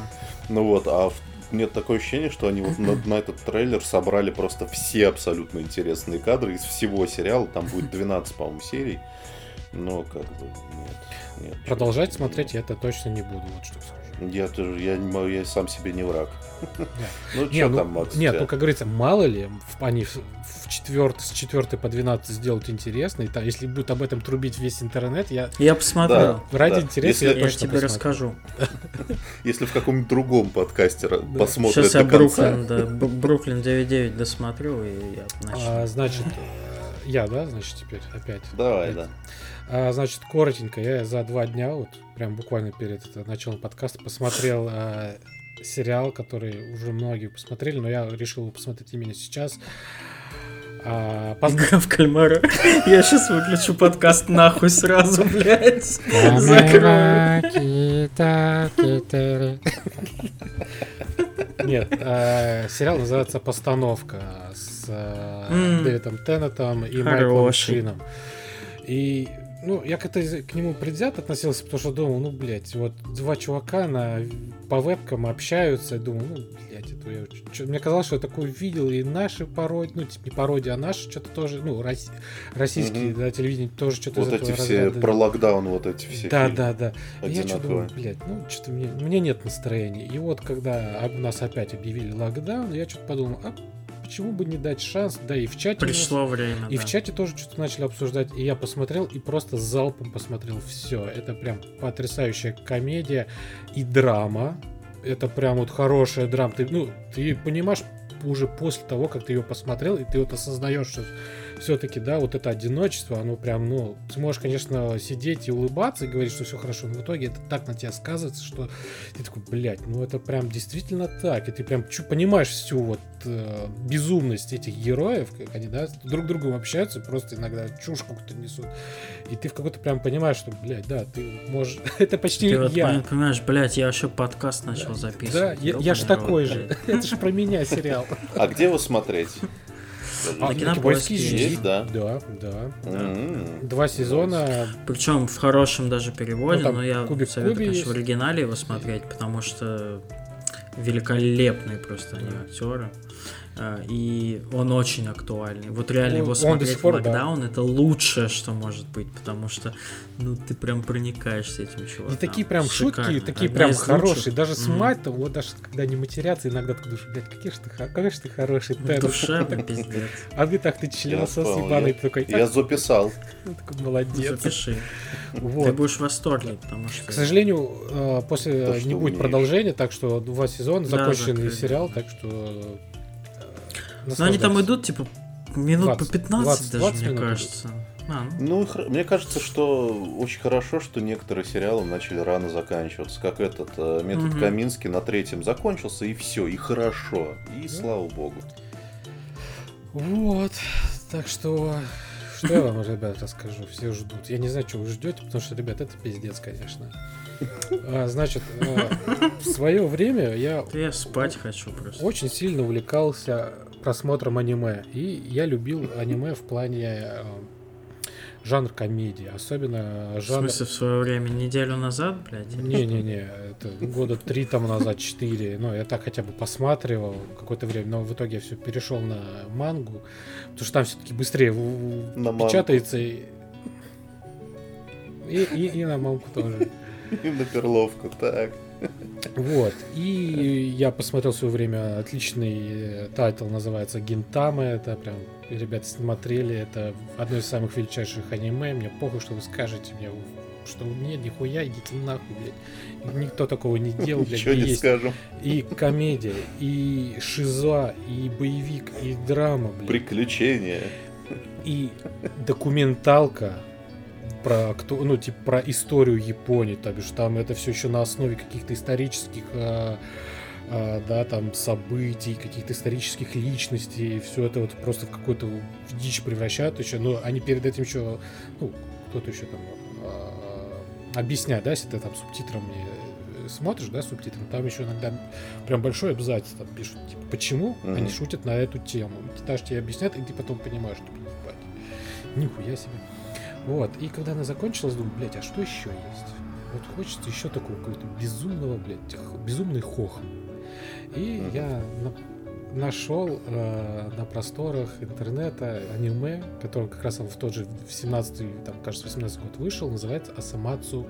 Ну вот, а в- мне такое ощущение, что они вот на, на этот трейлер собрали просто все абсолютно интересные кадры из всего сериала. Там будет 12, по-моему, серий. Но как бы нет. нет Продолжать смотреть я это точно не буду, вот что скажу. Я тоже, я, не могу, я сам себе не враг. Ну Не, что ну, там, Макс? нет, тебя? ну, как говорится, мало ли, они в, в четвертый, с 4 по 12 сделают интересно, и там, если будет об этом трубить весь интернет, я Я посмотрел. Да. ради интереса Если- я Я тебе посмотрю. расскажу. Если в каком-нибудь другом подкасте ра- посмотрят Сейчас я. Бруклин, да, Бруклин 9.9 досмотрю, и я начну. А, значит, э, я, да, значит, теперь опять. Давай, да. А, значит, коротенько, я за два дня, вот прям буквально перед это, началом подкаста, посмотрел а, сериал, который уже многие посмотрели, но я решил его посмотреть именно сейчас. А, поз- Игра в кальмара. Я сейчас выключу подкаст нахуй сразу, блядь. Закрою. Нет, а, сериал называется «Постановка» с а, М. Дэвидом Теннетом и Майклом Хороший. Шином. И, ну, я как-то к нему предвзято относился, потому что думал, ну, блядь, вот два чувака на, по вебкам общаются, и думал, ну, блядь, это я... чё- Мне казалось, что я такое видел, и наши пародии, ну, типа, не пародии, а наши что-то тоже, ну, рос- российские, Мгм. да, телевидение тоже что-то Вот эти все разряда. про локдаун, вот эти все Да, фильмы да, да. И Я что думаю, одинаковые. блядь, ну что-то мне, мне нет настроения. И вот когда у нас опять объявили локдаун, я что-то подумал, а почему бы не дать шанс? Да и в чате у нас- Пришло время, и да. в чате тоже что-то начали обсуждать. И я посмотрел и просто залпом посмотрел все. Это прям потрясающая комедия и драма. Это прям вот хорошая драма. Ты, ну, ты понимаешь уже после того, как ты ее посмотрел, и ты вот осознаешь, что все-таки, да, вот это одиночество, оно прям, ну, ты можешь, конечно, сидеть и улыбаться и говорить, что все хорошо, но в итоге это так на тебя сказывается, что ты такой, блядь, ну это прям действительно так, и ты прям чу- понимаешь всю вот э, безумность этих героев, как они, да, друг с другом общаются, просто иногда чушь какую-то несут, и ты в какой-то прям понимаешь, что, блядь, да, ты можешь, это почти Ты вот я. пон- понимаешь, блядь, я вообще подкаст начал Да, записывать. я, я ж такой же. Это же про меня сериал. А где его смотреть? А, На Кинопоиске есть, есть, да? Да, да. М. Два сезона. Причем в хорошем даже переводе, Ну, но я советую, конечно, в оригинале его смотреть, потому что великолепные просто они актеры. А, И он очень актуальный. Вот реально Он- его смотреть в пор, да. локдаун это лучшее, что может быть, потому что ну ты прям проникаешься этим чуваком. И такие прям Шикарно. шутки, такие Одна прям хорошие. лучших. Даже с Мгм. матом, вот даже когда они матерятся, иногда ты думаешь, блядь, какие же ты, какой же ты хороший, В Тед. душе, пиздец. А ты так, ты членосос ебаный, я- ты такой, Я «А, записал. ну, такой молодец. Запиши. Ты Вот. будешь в восторге, потому что... К сожалению, э, после не будет умеешь. продолжения, так что два сезона, Да, законченный закрыли. сериал, так что... э, Но они там идут, типа, минут 20, по 15 20, даже, 20 мне минут кажется. А, ну, Ну, мне кажется, что очень хорошо, что некоторые сериалы начали рано заканчиваться. Как этот э, метод Мгм. Каминский на третьем закончился, и все, и хорошо. И слава богу. Вот, так что... Что я вам, ребят, расскажу? Все ждут. Я не знаю, что вы ждете, потому что, ребят, это пиздец, конечно. А, значит, э, в свое время я я спать хочу просто. очень сильно увлекался просмотром аниме. И я любил аниме в плане э, жанр комедии. Особенно В жанр... смысле, в свое время, неделю назад, блядь? Не-не-не, это года три там назад, четыре. Ну, я так хотя бы посматривал какое-то время, но в итоге я все перешел на мангу, потому что там все-таки быстрее в- в- На печатается. И, и, и- и на мангу тоже. И на перловку, так. Вот. И я посмотрел в свое время отличный э, тайтл, называется Гинтама. Это прям, ребята смотрели, это одно из самых величайших аниме. Мне похуй, что вы скажете мне, что нет, нихуя, идите нахуй, блядь. Никто такого не делал, блядь. Ничего не есть скажем. и комедия, и шиза, и боевик, и драма, блядь. Приключения. и документалка про кто, ну типа про историю Японии, то бишь там это все еще на основе каких-то исторических, а, а, да, там событий, каких-то исторических личностей, все это вот просто в какую-то в дичь превращают еще, но они перед этим еще, ну кто-то еще там а, объясняет, да, если ты там субтитрами э, смотришь, да, субтитрами, там еще иногда прям большой абзац там пишут, типа, почему Мгм. они шутят на эту тему. Даже тебе объяснят, и ты потом понимаешь, что, ебать, нихуя себе. Вот, и когда она закончилась, думаю, блядь, а что еще есть? Вот хочется еще такого какого-то безумного, блядь, безумный хохм. И я на- нашел э, на просторах интернета аниме, который как раз он в тот же, в 17 там, кажется, 18 год вышел, называется Асамацу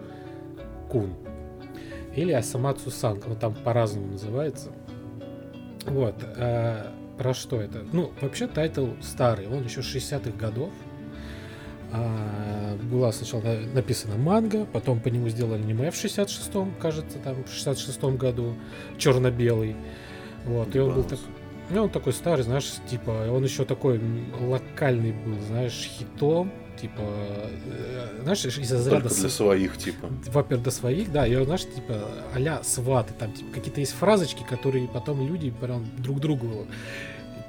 Кун. Или Асамацу Сан, он там по-разному называется. Вот. э, про что это? Ну, вообще тайтл старый, он еще 60-х годов. А, была сначала на- написана манга, потом по нему сделали аниме в 66-м, кажется, там, в 66-м году, черно-белый. Вот, и он был так, ну, он такой старый, знаешь, типа, он еще такой локальный был, знаешь, хитом, типа, э, знаешь, из разряда... Только для своих, типа. во-первых, для своих, да, и знаешь, типа, а-ля сваты, там, типа, какие-то есть фразочки, которые потом люди прям друг другу,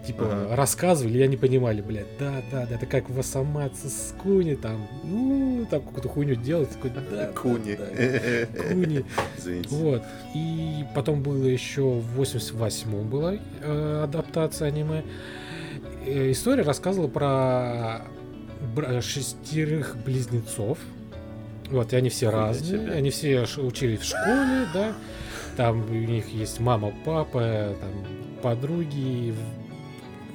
типа, Ага. рассказывали, и они понимали, блядь, да, да, да, это как в Асамаце с Куни, там, ну, там какую-то хуйню делать, такой, да, да, Куни. да, Куни, Извините. вот, и потом было еще в 88-м была э, адаптация аниме, Э, история рассказывала про шестерых близнецов, вот, и они все Хуя разные, себе. они все учились в школе, да, там у них есть мама, папа, там подруги,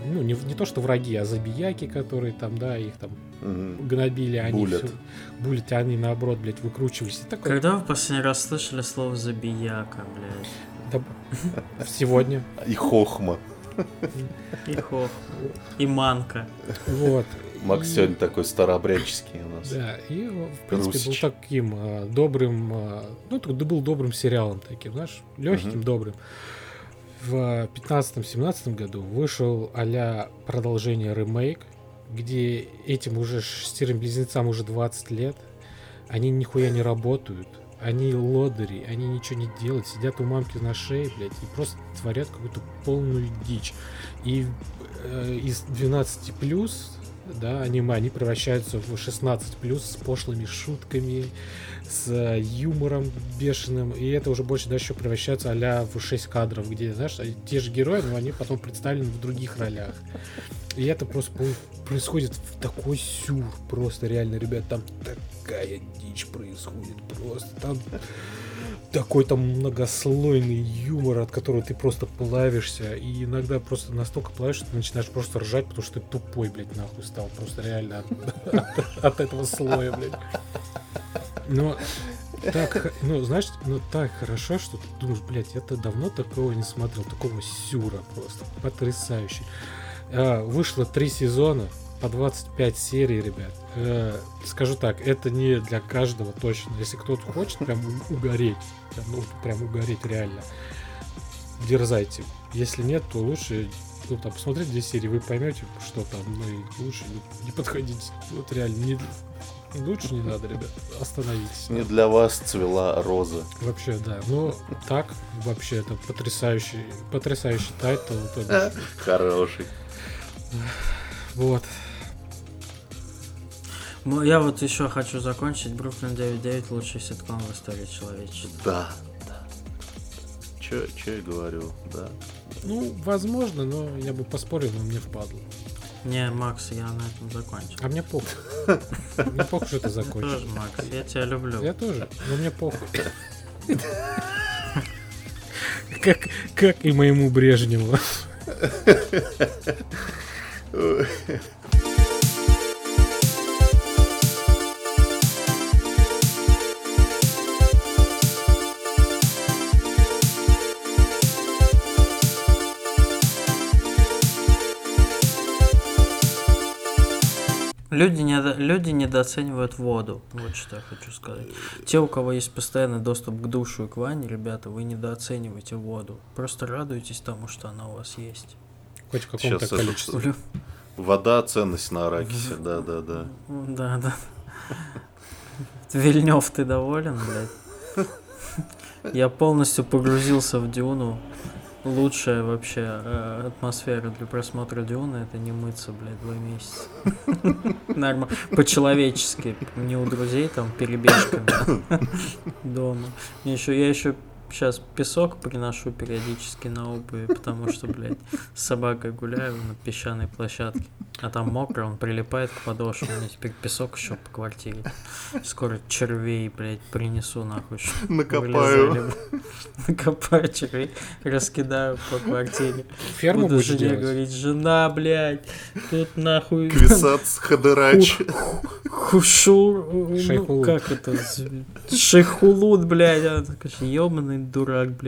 ну, не, не то что враги, а забияки, которые там, да, их там Мгм. гнобили, они Булят. всё- булят, они наоборот, блядь, выкручивались. И такое, Когда вы последний раз слышали слово «забияка», блядь? да, сегодня, И хохма. И хох, и манка. вот. Макс И- сегодня такой старообрядческий у нас. Да, и в принципе, Русич. был таким а, добрым, а, ну, был добрым сериалом таким, знаешь, легким, Мгм. добрым. В 15-17 году вышел а продолжение ремейк, где этим уже шестерым близнецам уже 20 лет, они нихуя не работают, они лодыри, они ничего не делают, сидят у мамки на шее, блядь, и просто творят какую-то полную дичь. И э, из 12 плюс, да, аниме, они превращаются в 16 плюс с пошлыми шутками, с э, юмором бешеным, и это уже больше дальше превращается а в 6 кадров, где, знаешь, те же герои, но они потом представлены в других ролях. И это просто происходит в такой сюр, просто реально, ребят, там такая дичь происходит, просто там такой там многослойный юмор, от которого ты просто плавишься, и иногда просто настолько плавишь, что ты начинаешь просто ржать, потому что ты тупой, блядь, нахуй стал, просто реально от- от этого слоя, блядь. Но так, ну, знаешь, ну так хорошо, что ты думаешь, блядь, я-то давно такого не смотрел, такого сюра просто, потрясающий. А, вышло три сезона, по 25 серий, ребят. Э, скажу так, это не для каждого точно. Если кто-то хочет прям угореть, прям, ну, прям угореть реально, дерзайте. Если нет, то лучше ну, там, посмотреть две серии, вы поймете, что там, ну и лучше не, не подходить. Вот реально, не, лучше не надо, ребят, остановитесь. Не для вас цвела роза. Вообще, да. Ну, так, вообще, это потрясающий, потрясающий тайтл. Хороший. Вот. Ну, Я вот еще хочу закончить. Бруклин 9.9 лучший ситком в истории человечества. Да, да. Че, че я говорю, да. Ну, возможно, но я бы поспорил, но мне впадло. Не, Макс, я на этом закончил. А мне похуй. Мне похуй, что ты Тоже, закончишь. Макс, я тебя люблю. Я тоже, но мне похуй. Как, как и моему Брежневу. Люди, недо- люди недооценивают воду. Вот что я хочу сказать. Те, у кого есть постоянный доступ к душу и к ванне, ребята, вы недооцениваете воду. Просто радуйтесь тому, что она у вас есть. Хоть в каком-то Сейчас это- количестве. Лю- Вода, ценность на Аракисе, да, да, да. Да, да. Вильнев, ты доволен, блядь? Я полностью погрузился в Дюну. Лучшая вообще э, атмосфера для просмотра Дюны это не мыться, блядь, два месяца. Нормально. По-человечески. Не у друзей там перебежками дома. Я еще сейчас песок приношу периодически на обуви, потому что, блядь, с собакой гуляю на песчаной площадке. А там мокро, он прилипает к подошве. У меня теперь песок еще по квартире. Скоро червей, блядь, принесу нахуй. Накопаю. вылезали. Накопаю червей, раскидаю по квартире. Ферму Буду жене делать? говорить, жена, блядь, тут нахуй Квисац Хадырач. Хушур, ну, Шейхулут. как это, Шейхулут, блядь, она такая, ебаный дурак, блядь.